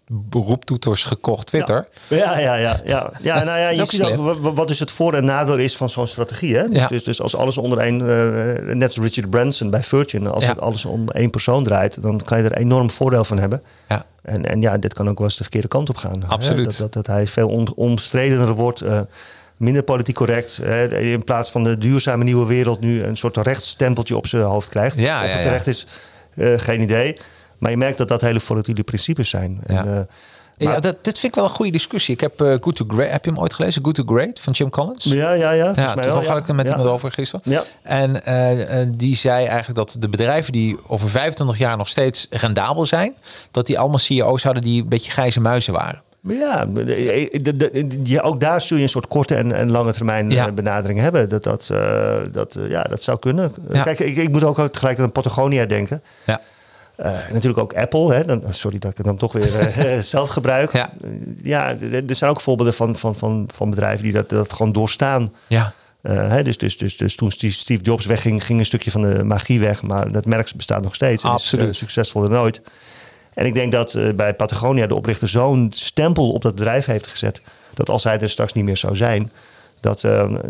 beroeptoeters gekocht, Twitter. Ja, ja, ja. ja. ja nou ja, is je ziet wat- wat dus het voor- en nadeel is van zo'n strategie. Hè? Dus, Ja. dus, dus als alles onder één, eh, net als Richard Branson bij Virgin, als het alles om één persoon draait, dan kan je er enorm voordeel van hebben. Ja. En, en ja, dit kan ook wel eens de verkeerde kant op gaan. hè. Absoluut. Dat, dat, dat hij veel om, omstredener wordt, eh, minder politiek correct. hè. in plaats van de duurzame nieuwe wereld nu een soort rechtsstempeltje op zijn hoofd krijgt. Ja, of ja, het ja. terecht is, eh, geen idee. Maar je merkt dat dat hele volatiele principes zijn. En, Ja. dat, dit vind ik wel een goede discussie. Ik heb eh, Good to Great, heb je hem ooit gelezen? Good to Great van Jim Collins? ja, ja, ja. Ja, ja. had ik het met Ja. iemand over gisteren. Ja. En eh, eh, die zei eigenlijk dat de bedrijven die over 25 jaar nog steeds rendabel zijn, dat die allemaal CEO's hadden die een beetje grijze muizen waren. Ja, ja, ook daar zul je een soort korte en, en lange termijn Ja. benadering hebben. Dat, dat, dat, ja, dat zou kunnen. Ja. Kijk, ik, ik moet ook tegelijk aan Patagonia denken. Ja. Eh, natuurlijk ook Apple. Hè? Dan, sorry dat ik het dan toch weer eh, zelf gebruik. Ja. Eh, ja, er zijn ook voorbeelden van, van, van, van bedrijven die dat, dat gewoon doorstaan. Ja. Uh, dus, dus, dus, dus toen Steve Jobs wegging, ging een stukje van de magie weg. Maar dat merk bestaat nog steeds. Absoluut. Is, succesvoller dan ooit. En ik denk dat bij Patagonia de oprichter zo'n stempel op dat bedrijf heeft gezet. Dat als hij er straks niet meer zou zijn, dat,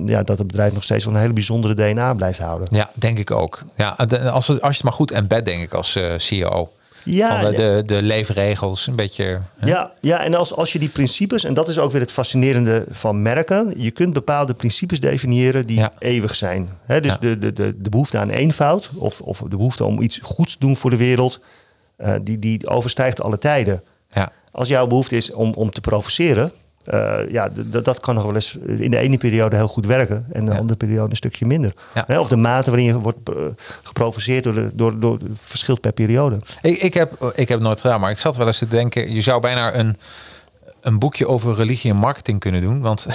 ja, dat het bedrijf nog steeds wel een hele bijzondere DNA blijft houden. Ja, denk ik ook. Ja, als, als je het maar goed embed, denk ik, als CEO. Ja, de, de leefregels, een beetje. Ja, ja en als, als je die principes, en dat is ook weer het fascinerende van merken, je kunt bepaalde principes definiëren die eeuwig zijn. Dus de, de, de, de behoefte aan eenvoud, of, of de behoefte om iets goeds te doen voor de wereld, uh, die, die overstijgt alle tijden. Ja. Als jouw behoefte is om, om te provoceren, uh, ja, dat kan nog wel eens in de ene periode heel goed werken en de ja. andere periode een stukje minder. Ja. Of de mate waarin je wordt uh, geprovoceerd door, de, door, door verschilt per periode. Ik, ik, heb, ik heb nooit gedaan, maar ik zat wel eens te denken, je zou bijna een, een boekje over religie en marketing kunnen doen. Want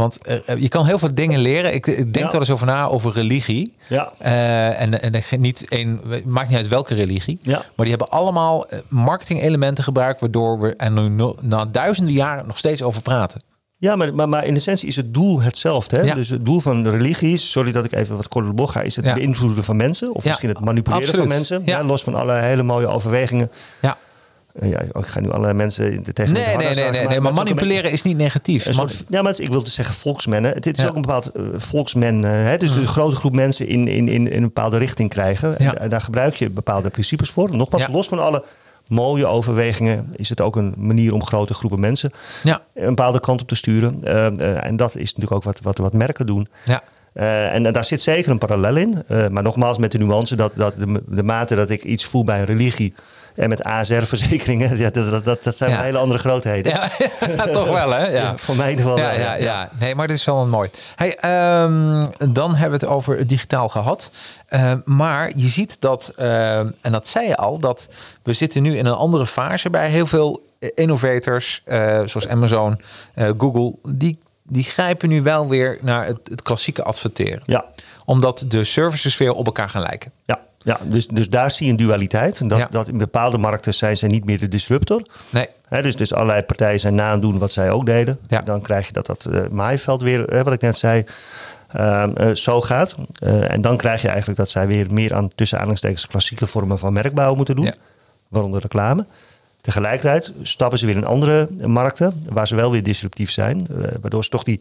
Want uh, je kan heel veel dingen leren. Ik, ik denk ja. wel eens over na over religie. Ja. Uh, en, en niet een, maakt niet uit welke religie. Ja. Maar die hebben allemaal marketing-elementen gebruikt, waardoor we er nu na duizenden jaren nog steeds over praten. Ja, maar, maar, maar in essentie is het doel hetzelfde. Hè? Ja. Dus het doel van de religie is, sorry dat ik even wat korter de bocht ga, is het Ja. beïnvloeden van mensen. Of misschien het manipuleren Absoluut. van mensen. Ja, los van alle hele mooie overwegingen. Ja. Eh, ja, ik ga nu allerlei mensen tegen Nee, nee, nee, nee, nee, maar manipuleren is niet negatief. Ja, maar ik wil dus zeggen volksmennen. Het, is ook een bepaald eh, volksmen. eh, hè, dus, dus een grote groep mensen in, in, in, een bepaalde richting krijgen. En, daar gebruik je bepaalde principes voor. Nogmaals, los van alle mooie overwegingen... is het ook een manier om grote groepen mensen... Ja, een bepaalde kant op te sturen. En dat is natuurlijk ook wat, wat, wat merken doen. ja. En, en daar zit zeker een parallel in. Maar nogmaals met de nuance dat, dat de, de mate dat ik iets voel bij een religie... en met ASR-verzekeringen, ja, dat, dat, dat, dat zijn Ja. hele andere grootheden. ja. toch wel, hè? Ja. Voor mij in ieder geval Ja, wel, ja, ja. Nee, maar dit is wel een mooi. Hey, ehm, dan hebben we het over digitaal gehad. Ehm, maar je ziet dat, ehm, en dat zei je al, dat we zitten nu in een andere fase bij heel veel eh, innovators, eh, zoals Amazon, eh, Google. Die, die grijpen nu wel weer naar het, het klassieke adverteren. Ja, Omdat de services weer op elkaar gaan lijken. Ja, ja dus, dus daar zie je een dualiteit. Dat, Ja. dat in bepaalde markten zijn ze niet meer de disruptor. Nee, Hè, dus, dus allerlei partijen zijn na doen wat zij ook deden. Ja. Dan krijg je dat dat eh, maaiveld weer, wat ik net zei, ehm, eh, zo gaat. Eh, en dan krijg je eigenlijk dat zij weer meer aan tussen aanhalingstekens klassieke vormen van merkbouw moeten doen. Ja. Waaronder reclame. Tegelijkertijd stappen ze weer in andere markten waar ze wel weer disruptief zijn. eh, waardoor ze toch die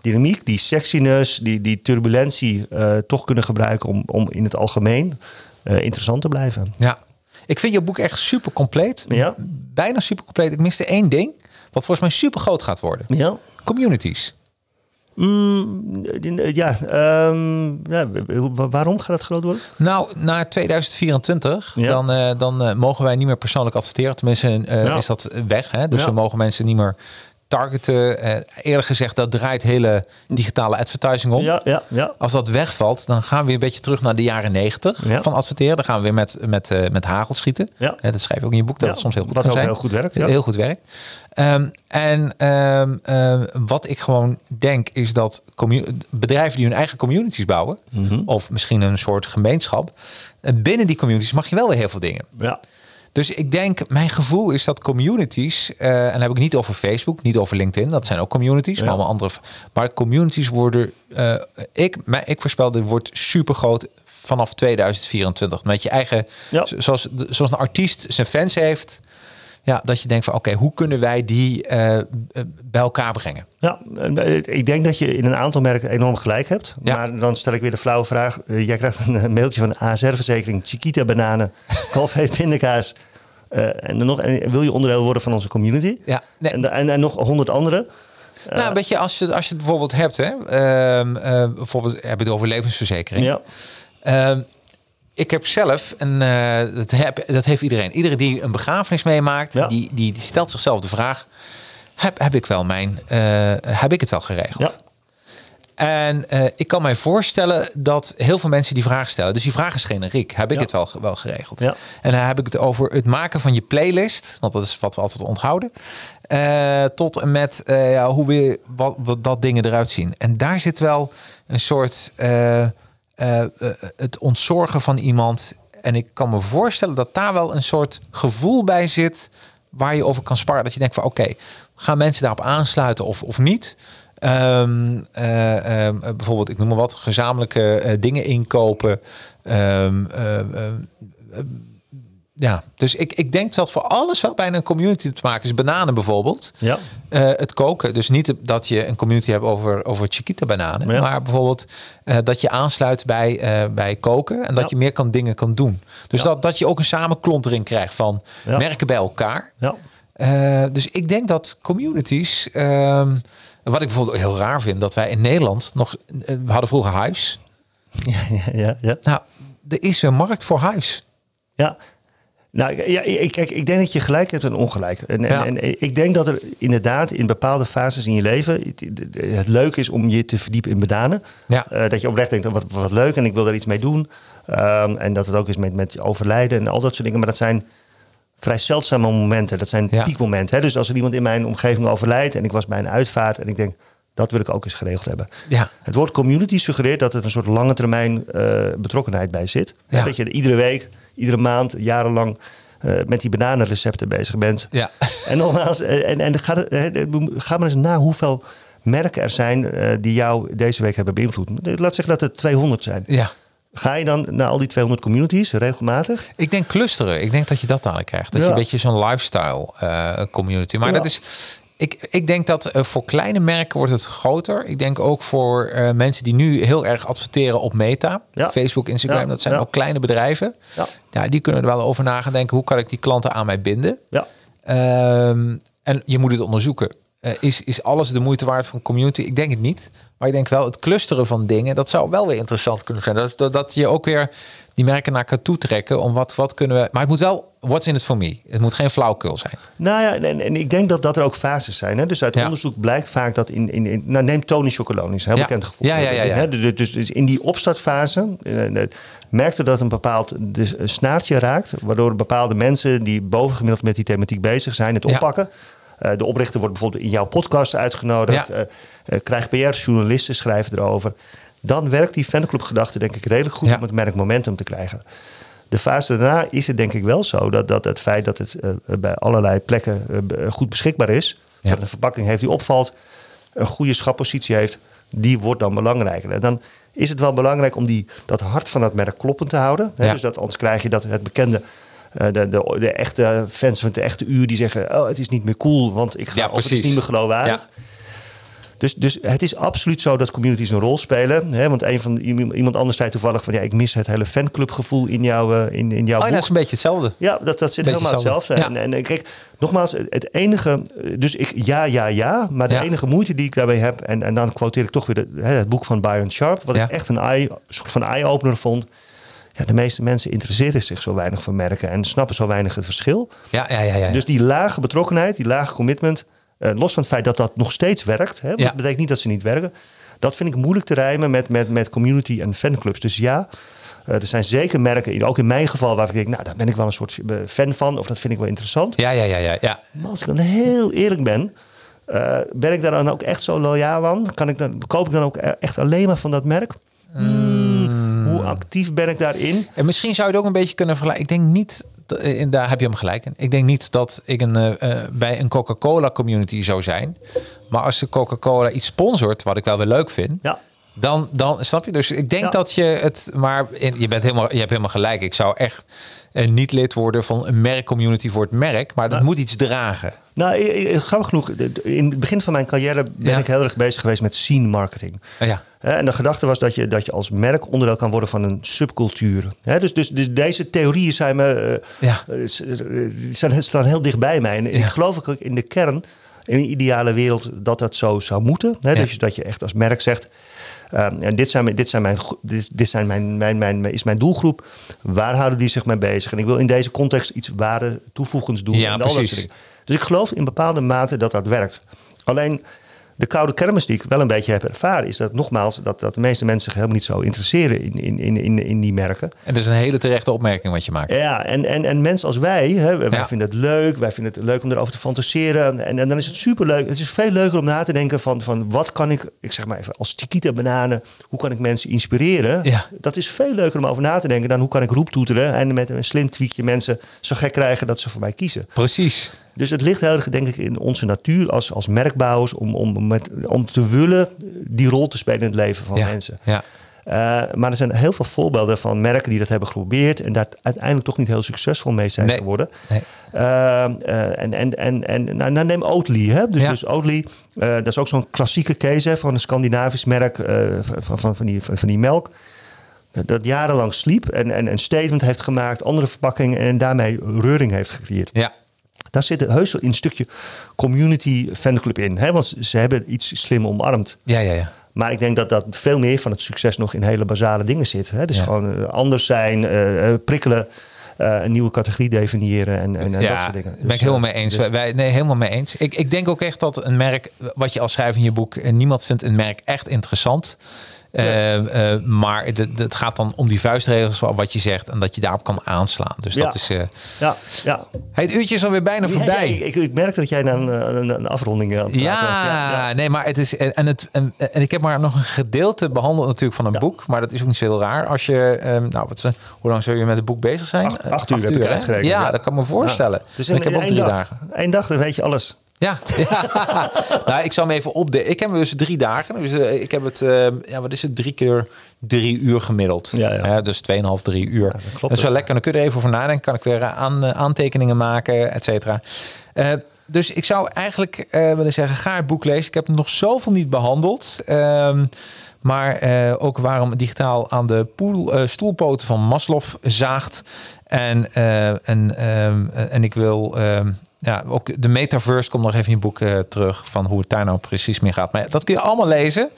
dynamiek, die sexiness, die, die turbulentie eh, toch kunnen gebruiken om, om in het algemeen eh, interessant te blijven. ja. Ik vind je boek echt super compleet. Ja. Bijna super compleet. Ik miste één ding, wat volgens mij super groot gaat worden. Ja. Communities. Mm, eh, ja, ehm, ja, wa- waarom gaat het groot worden? Nou, naar 2024, Ja. dan, eh, dan eh, mogen wij niet meer persoonlijk adverteren. Tenminste, Ja. is dat weg. Hè? Dus dan mogen mensen niet meer targeten. Eh, eerlijk gezegd, dat draait hele digitale advertising om. Ja, ja, ja. Als dat wegvalt, dan gaan we weer een beetje terug naar de jaren 90 Ja. van adverteren. Dan gaan we weer met, met, eh, met hagel schieten. Ja. Eh, dat schrijf je ook in je boek, dat het soms heel goed kan ook zijn. heel goed werkt, ja. Heel goed werkt. Ehm, en ehm, ehm, wat ik gewoon denk, is dat bedrijven die hun eigen communities bouwen, Mhm. of misschien een soort gemeenschap, eh, binnen die communities mag je wel weer heel veel dingen. ja. Dus ik denk, mijn gevoel is dat communities, eh, en dan heb ik niet over Facebook, niet over LinkedIn, dat zijn ook communities, maar allemaal andere. Maar communities worden, eh, ik, mij, ik voorspel, dit wordt super groot vanaf 2024. Met je eigen, Ja. zoals, zoals een artiest zijn fans heeft, ja, dat je denkt van, oké, hoe kunnen wij die eh, eh, bij elkaar brengen? Ja, eh, ik denk dat je in een aantal merken enorm gelijk hebt. Ja. Maar dan stel ik weer de flauwe vraag. Jij krijgt een mailtje van de ASR-verzekering. Chiquita bananen, Calvé pindakaas. En, dan nog, en wil je onderdeel worden van onze community? Ja, nee. En, en, en nog honderd andere. nou, weet je, als je, als je het bijvoorbeeld hebt, hè, ehm, eh, bijvoorbeeld heb je het over levensverzekering. Ja, Ehm, ik heb zelf, en eh, dat, heb, dat heeft iedereen. Iedereen die een begrafenis meemaakt, Ja. die, die, die stelt zichzelf de vraag: heb, heb ik wel mijn, eh, heb ik het wel geregeld? ja, En eh, ik kan mij voorstellen dat heel veel mensen die vraag stellen. Dus die vraag is generiek. Heb ik Ja. het wel, wel geregeld? Ja. En dan heb ik het over het maken van je playlist. Want dat is wat we altijd onthouden. tot en met ja, hoe we wat, wat dat dingen eruit zien. En daar zit wel een soort eh, eh, eh, het ontzorgen van iemand. En ik kan me voorstellen dat daar wel een soort gevoel bij zit waar je over kan sparren. Dat je denkt van oké, gaan mensen daarop aansluiten of, of niet? Ehm, ehm, bijvoorbeeld, ik noem maar wat, gezamenlijke dingen inkopen. Um, ja, dus ik, ik denk dat voor alles wel bijna een community te maken is. Bananen bijvoorbeeld. Ja. Uh, het koken. Dus niet dat je een community hebt over, over Chiquita bananen. Maar bijvoorbeeld uh, dat je aansluit bij, uh, bij koken. En dat je meer kan dingen kan doen. Dus dat, dat je ook een samenklontering krijgt van merken bij elkaar. Ja. dus ik denk dat communities. Ehm, wat ik bijvoorbeeld heel raar vind. Dat wij in Nederland nog. we hadden vroeger huis. Ja, ja, ja, ja. Nou, er is een markt voor huis. Ja, nou ja, ik, kijk, ik denk dat je gelijk hebt en ongelijk. En, en, ik denk dat er inderdaad in bepaalde fases in je leven het, leuk is om je te verdiepen in bedanen. Ja. Uh, dat je oprecht denkt, wat, wat leuk en ik wil daar iets mee doen. Um, en dat het ook is met, met overlijden en al dat soort dingen. Maar dat zijn vrij zeldzame momenten. Dat zijn ja. piekmomenten. Hè? Dus als er iemand in mijn omgeving overlijdt en ik was bij een uitvaart en ik denk, dat wil ik ook eens geregeld hebben. Ja. Het woord community suggereert dat er een soort lange termijn uh, betrokkenheid bij zit. Ja. Dat je iedere week iedere maand jarenlang uh, met die bananenrecepten bezig bent. Ja. En nogmaals, uh, en, en ga, ga maar eens na hoeveel merken er zijn uh, die jou deze week hebben beïnvloed. Laat zeggen dat er 200 zijn. Ja. Ga je dan naar al die 200 communities regelmatig? Ik denk clusteren. Ik denk dat je dat dadelijk krijgt. Dat ja. je een beetje zo'n lifestyle uh, community. Maar ja. dat is ik, ik denk dat uh, voor kleine merken wordt het groter. Ik denk ook voor uh, mensen die nu heel erg adverteren op Meta. Ja. Facebook, Instagram, Ja. dat zijn Ja. ook kleine bedrijven. Ja. Ja, die kunnen er wel over na gaan denken. Hoe kan ik die klanten aan mij binden? Ja. Ehm, en je moet het onderzoeken. Eh, is, is alles de moeite waard van community? Ik denk het niet. Maar ik denk wel het clusteren van dingen, dat zou wel weer interessant kunnen zijn. Dat, dat, dat je ook weer die merken naar elkaar toe trekken. Om wat, wat kunnen we. Maar het moet wel, what's in it for me? Het moet geen flauwkul zijn. Nou ja, en, en ik denk dat, dat er ook fases zijn. Hè? Dus uit Ja. onderzoek blijkt vaak dat in... in, in nou, neem Tony heel Ja. bekend gevoel. Ja, ja, ja, ja. Hè? Dus, dus, dus in die opstartfase eh, eh, merkte dat een bepaald dus een snaartje raakt... waardoor bepaalde mensen die bovengemiddeld met die thematiek bezig zijn... het oppakken. Eh, de oprichter wordt bijvoorbeeld in jouw podcast uitgenodigd. Ja. Eh, eh, krijgt PR-journalisten schrijven erover. Dan werkt die fanclubgedachte denk ik redelijk goed Ja. om het merk momentum te krijgen. De fase daarna is het denk ik wel zo dat, dat het feit dat het bij allerlei plekken goed beschikbaar is, Ja. dat een verpakking heeft die opvalt, een goede schappositie heeft, die wordt dan belangrijker. En dan is het wel belangrijk om die, dat hart van dat merk kloppend te houden. Hè? Ja. Dus dat anders krijg je dat het bekende. Eh, De, de, de echte fans van het echte uur die zeggen: Oh, het is niet meer cool, want ik ga Ja, of het is precies. niet meer geloofwaardig. Ja. Dus, dus het is absoluut zo dat communities een rol spelen. Hè? Want een van, iemand anders zei toevallig van ja, ik mis het hele fanclubgevoel in, jouw eh, in, in jouw Oh, boek. dat is een beetje hetzelfde. Ja, dat, dat zit Beetje helemaal hetzelfde. hetzelfde. En, en kijk, nogmaals, het enige... Dus ik, ja, ja, ja. Maar de Ja. enige moeite die ik daarbij heb... En, en dan quoteer ik toch weer de, het boek van Byron Sharp... wat Ja. ik echt een eye, soort van eye-opener vond. Ja, de meeste mensen interesseren zich zo weinig voor merken... en snappen zo weinig het verschil. Ja, ja, ja. ja. Dus die lage betrokkenheid, die lage commitment... eh, los van het feit dat dat nog steeds werkt... Hè, want Ja. dat betekent niet dat ze niet werken... dat vind ik moeilijk te rijmen met, met, met community en fanclubs. Dus ja... eh, er zijn zeker merken, ook in mijn geval, waar ik denk, nou, daar ben ik wel een soort eh, fan van, of dat vind ik wel interessant. ja, ja, ja, ja, ja. Maar als ik dan heel eerlijk ben, eh, ben ik daar dan ook echt zo loyaal aan? Kan ik dan, koop ik dan ook e- echt alleen maar van dat merk? Hmm, hoe actief ben ik daarin? En misschien zou je het ook een beetje kunnen vergelijken. Ik denk niet, eh, en daar heb je hem gelijk in. Ik denk niet dat ik een, eh, eh, bij een Coca-Cola community zou zijn. Maar als de Coca-Cola iets sponsort, wat ik wel weer leuk vind, Ja, dan, dan snap je. Dus ik denk Ja. dat je het, maar in, je, bent helemaal, je hebt helemaal gelijk. Ik zou echt eh, niet lid worden van een merkcommunity voor het merk, maar dat moet iets dragen. nou, ik- ik- grappig genoeg, de- de- in het begin van mijn carrière ben Ja. ik heel erg bezig geweest met scene marketing. Eh, Ja, En de gedachte was dat je, dat je als merk onderdeel kan worden van een subcultuur. Dus, dus, dus deze theorieën zijn, me, eh, Ja. eh, eh, zijn, staan heel dicht bij mij. En ik geloof ook in de kern, in een ideale wereld, dat dat zo zou moeten. Ja. dus dat je echt als merk zegt... ehm, en dit, zijn, dit, zijn mijn, dit, dit zijn mijn, mijn, mijn, is mijn doelgroep. Waar houden die zich mee bezig? En ik wil in deze context iets waarde toevoegends doen. Ja, en al dat soort precies. dingen. Dus ik geloof in bepaalde mate dat dat werkt. Alleen de koude kermis die ik wel een beetje heb ervaren, is dat nogmaals dat, dat de meeste mensen zich helemaal niet zo interesseren in, in, in, in, in die merken. en dat is een hele terechte opmerking wat je maakt. Ja, en, en, en mensen als wij, hè, wij Ja. vinden het leuk, wij vinden het leuk om erover te fantaseren. En, en dan is het superleuk. Het is veel leuker om na te denken van, van wat kan ik, ik zeg maar even als Chiquita bananen, hoe kan ik mensen inspireren? Ja. Dat is veel leuker om over na te denken dan hoe kan ik roeptoeteren en met een slim tweetje mensen zo gek krijgen dat ze voor mij kiezen. Precies. Dus het ligt heel erg, denk ik, in onze natuur als, als merkbouwers om, om, met, om te willen die rol te spelen in het leven van mensen. Ja. Uh, maar er zijn heel veel voorbeelden van merken die dat hebben geprobeerd en daar uiteindelijk toch niet heel succesvol mee zijn geworden. Nee. Uh, en en, en, en nou, nou neem Oatly. Hè? Dus, ja. dus Oatly, dat is ook zo'n klassieke case hè, van een Scandinavisch merk van, van, van, die, van die melk dat jarenlang sliep en, en een statement heeft gemaakt, andere verpakkingen en daarmee reuring heeft gecreëerd. Ja. Daar zit heus wel in een stukje community fanclub in. Hè? Want ze hebben iets slim omarmd. Ja, ja, ja. Maar ik denk dat dat veel meer van het succes nog in hele basale dingen zit. Hè? Dus gewoon uh, anders zijn, uh, prikkelen. Uh, een nieuwe categorie definiëren en, en, ja, dat soort dingen. Dus, ben ik helemaal mee eens. Dus... Wij, nee, helemaal mee eens. Ik, ik denk ook echt dat een merk, wat je als schrijver in je boek, niemand vindt een merk echt interessant. Uh, uh, maar het gaat dan om die vuistregels wat je zegt en dat je daarop kan aanslaan. Dus ja. dat is. Uh... Ja, ja. het uurtje is alweer bijna voorbij. Ja, ik, ik, merk dat jij naar een, een, afronding aan het ja, was. Ja, nee, maar het is. En, het, en, en, ik heb maar nog een gedeelte behandeld natuurlijk van een boek, maar dat is ook niet zo heel raar. Als je, um, nou, wat, hoe lang zul je met het boek bezig zijn? Acht, acht uur, acht uur, heb ik ja, dat kan me voorstellen. Dus in, ik heb ook drie dag, dagen. Eén dag, dan weet je alles. Ja, ja. nou, ik zal hem even opdelen. Ik heb dus drie dagen. Dus uh, ik heb het, uh, ja, wat is het, drie keer drie uur gemiddeld. Ja, ja. Dus 2,5, drie uur. Ja, dat, klopt dat is wel lekker. Dan kun je er even over nadenken. Kan ik weer aan, aantekeningen maken, et cetera. dus ik zou eigenlijk willen zeggen, ga het boek lezen. Ik heb nog zoveel niet behandeld. Ehm, maar ook waarom digitaal aan de poel, stoelpoten van Maslow zaagt. En, en, ehm, en ik wil ehm, ja, ook de metaverse komt nog even in je boek uh, terug van hoe het daar nou precies mee gaat. Maar dat kun je allemaal lezen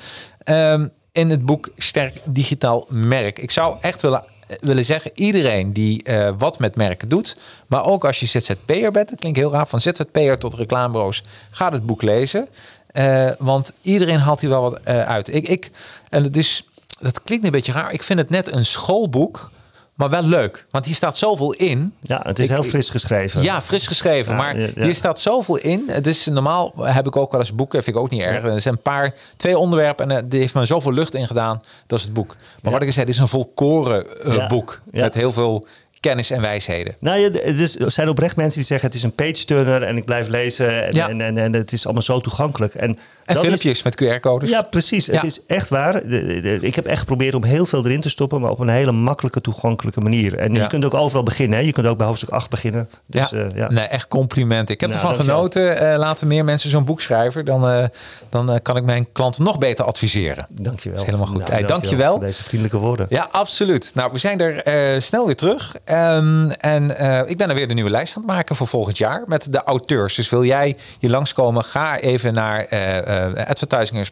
um, in het boek Sterk Digitaal Merk. Ik zou echt willen, willen zeggen, iedereen die uh, wat met merken doet, maar ook als je ZZP'er bent, dat klinkt heel raar, van ZZP'er tot reclamebureaus, ga het boek lezen. Want iedereen haalt hier wel wat uit. Ik, ik, en het is, dat klinkt een beetje raar, ik vind het net een schoolboek maar wel leuk, want hier staat zoveel in. Ja, het is heel fris geschreven. Ja, fris geschreven. maar hier staat zoveel in. Het is normaal heb ik ook wel eens boeken, vind ik ook niet erg. Er zijn een paar, twee onderwerpen en uh, die heeft me zoveel lucht in gedaan. Dat is het boek. Maar wat ik zei, het is een volkoren uh, boek. Met heel veel kennis en wijsheden. Nou ja, er zijn oprecht mensen die zeggen het is een page turner en ik blijf lezen en, ja. en, en, en, het is allemaal zo toegankelijk. En, en filmpjes is, met QR-codes. Ja, precies. Ja. Het is echt waar. Ik heb echt geprobeerd om heel veel erin te stoppen, maar op een hele makkelijke, toegankelijke manier. En ja. je kunt ook overal beginnen. Hè? Je kunt ook bij hoofdstuk 8 beginnen. Dus, ja. Uh, ja. Nee, echt compliment. Ik heb nou, ervan genoten. Uh, laten meer mensen zo'n boek schrijven. Dan, uh, dan kan ik mijn klanten nog beter adviseren. Dankjewel. Dat is helemaal goed. Nou, hey, dankjewel. Voor deze vriendelijke woorden. Ja, absoluut. Nou, we zijn er snel weer terug. Um, en ik ben er weer de nieuwe lijst aan het maken voor volgend jaar met de auteurs. Dus wil jij hier langskomen, ga even naar advertising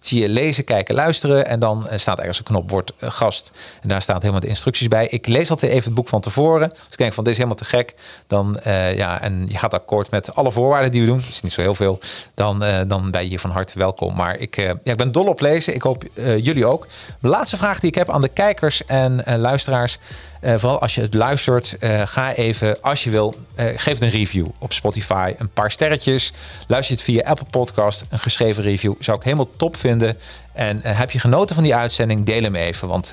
Zie je lezen, kijken, luisteren. En dan uh, staat ergens een knop, wordt uh, gast. En daar staat helemaal de instructies bij. Ik lees altijd even het boek van tevoren. Als ik denk van dit is helemaal te gek. Dan, ja, en je gaat akkoord met alle voorwaarden die we doen. Dat is niet zo heel veel. Dan, dan ben je hier van harte welkom. Maar ik, ja, ik ben dol op lezen. Ik hoop jullie ook. De laatste vraag die ik heb aan de kijkers en luisteraars. Uh, vooral als je het luistert, uh, ga even, als je wil, uh, geef een review op Spotify. Een paar sterretjes. Luister je het via Apple Podcast, een geschreven review. Zou ik helemaal top vinden. En heb je genoten van die uitzending, deel hem even. Want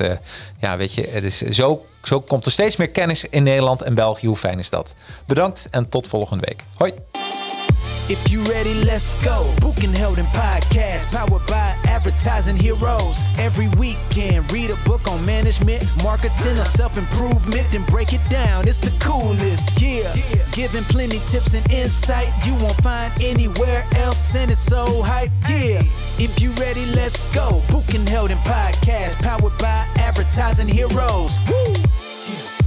ja, weet je, het is zo, zo komt er steeds meer kennis in Nederland en België. Hoe fijn is dat? Bedankt en tot volgende week. Hoi! If you ready, let's go. Book and Held in podcast, powered by advertising heroes. Every weekend, read a book on management, marketing, or self improvement, then break it down. It's the coolest, yeah. Giving plenty tips and insight you won't find anywhere else, and it's so hype, yeah. If you ready, let's go. Book and Held in podcast, powered by advertising heroes. Woo!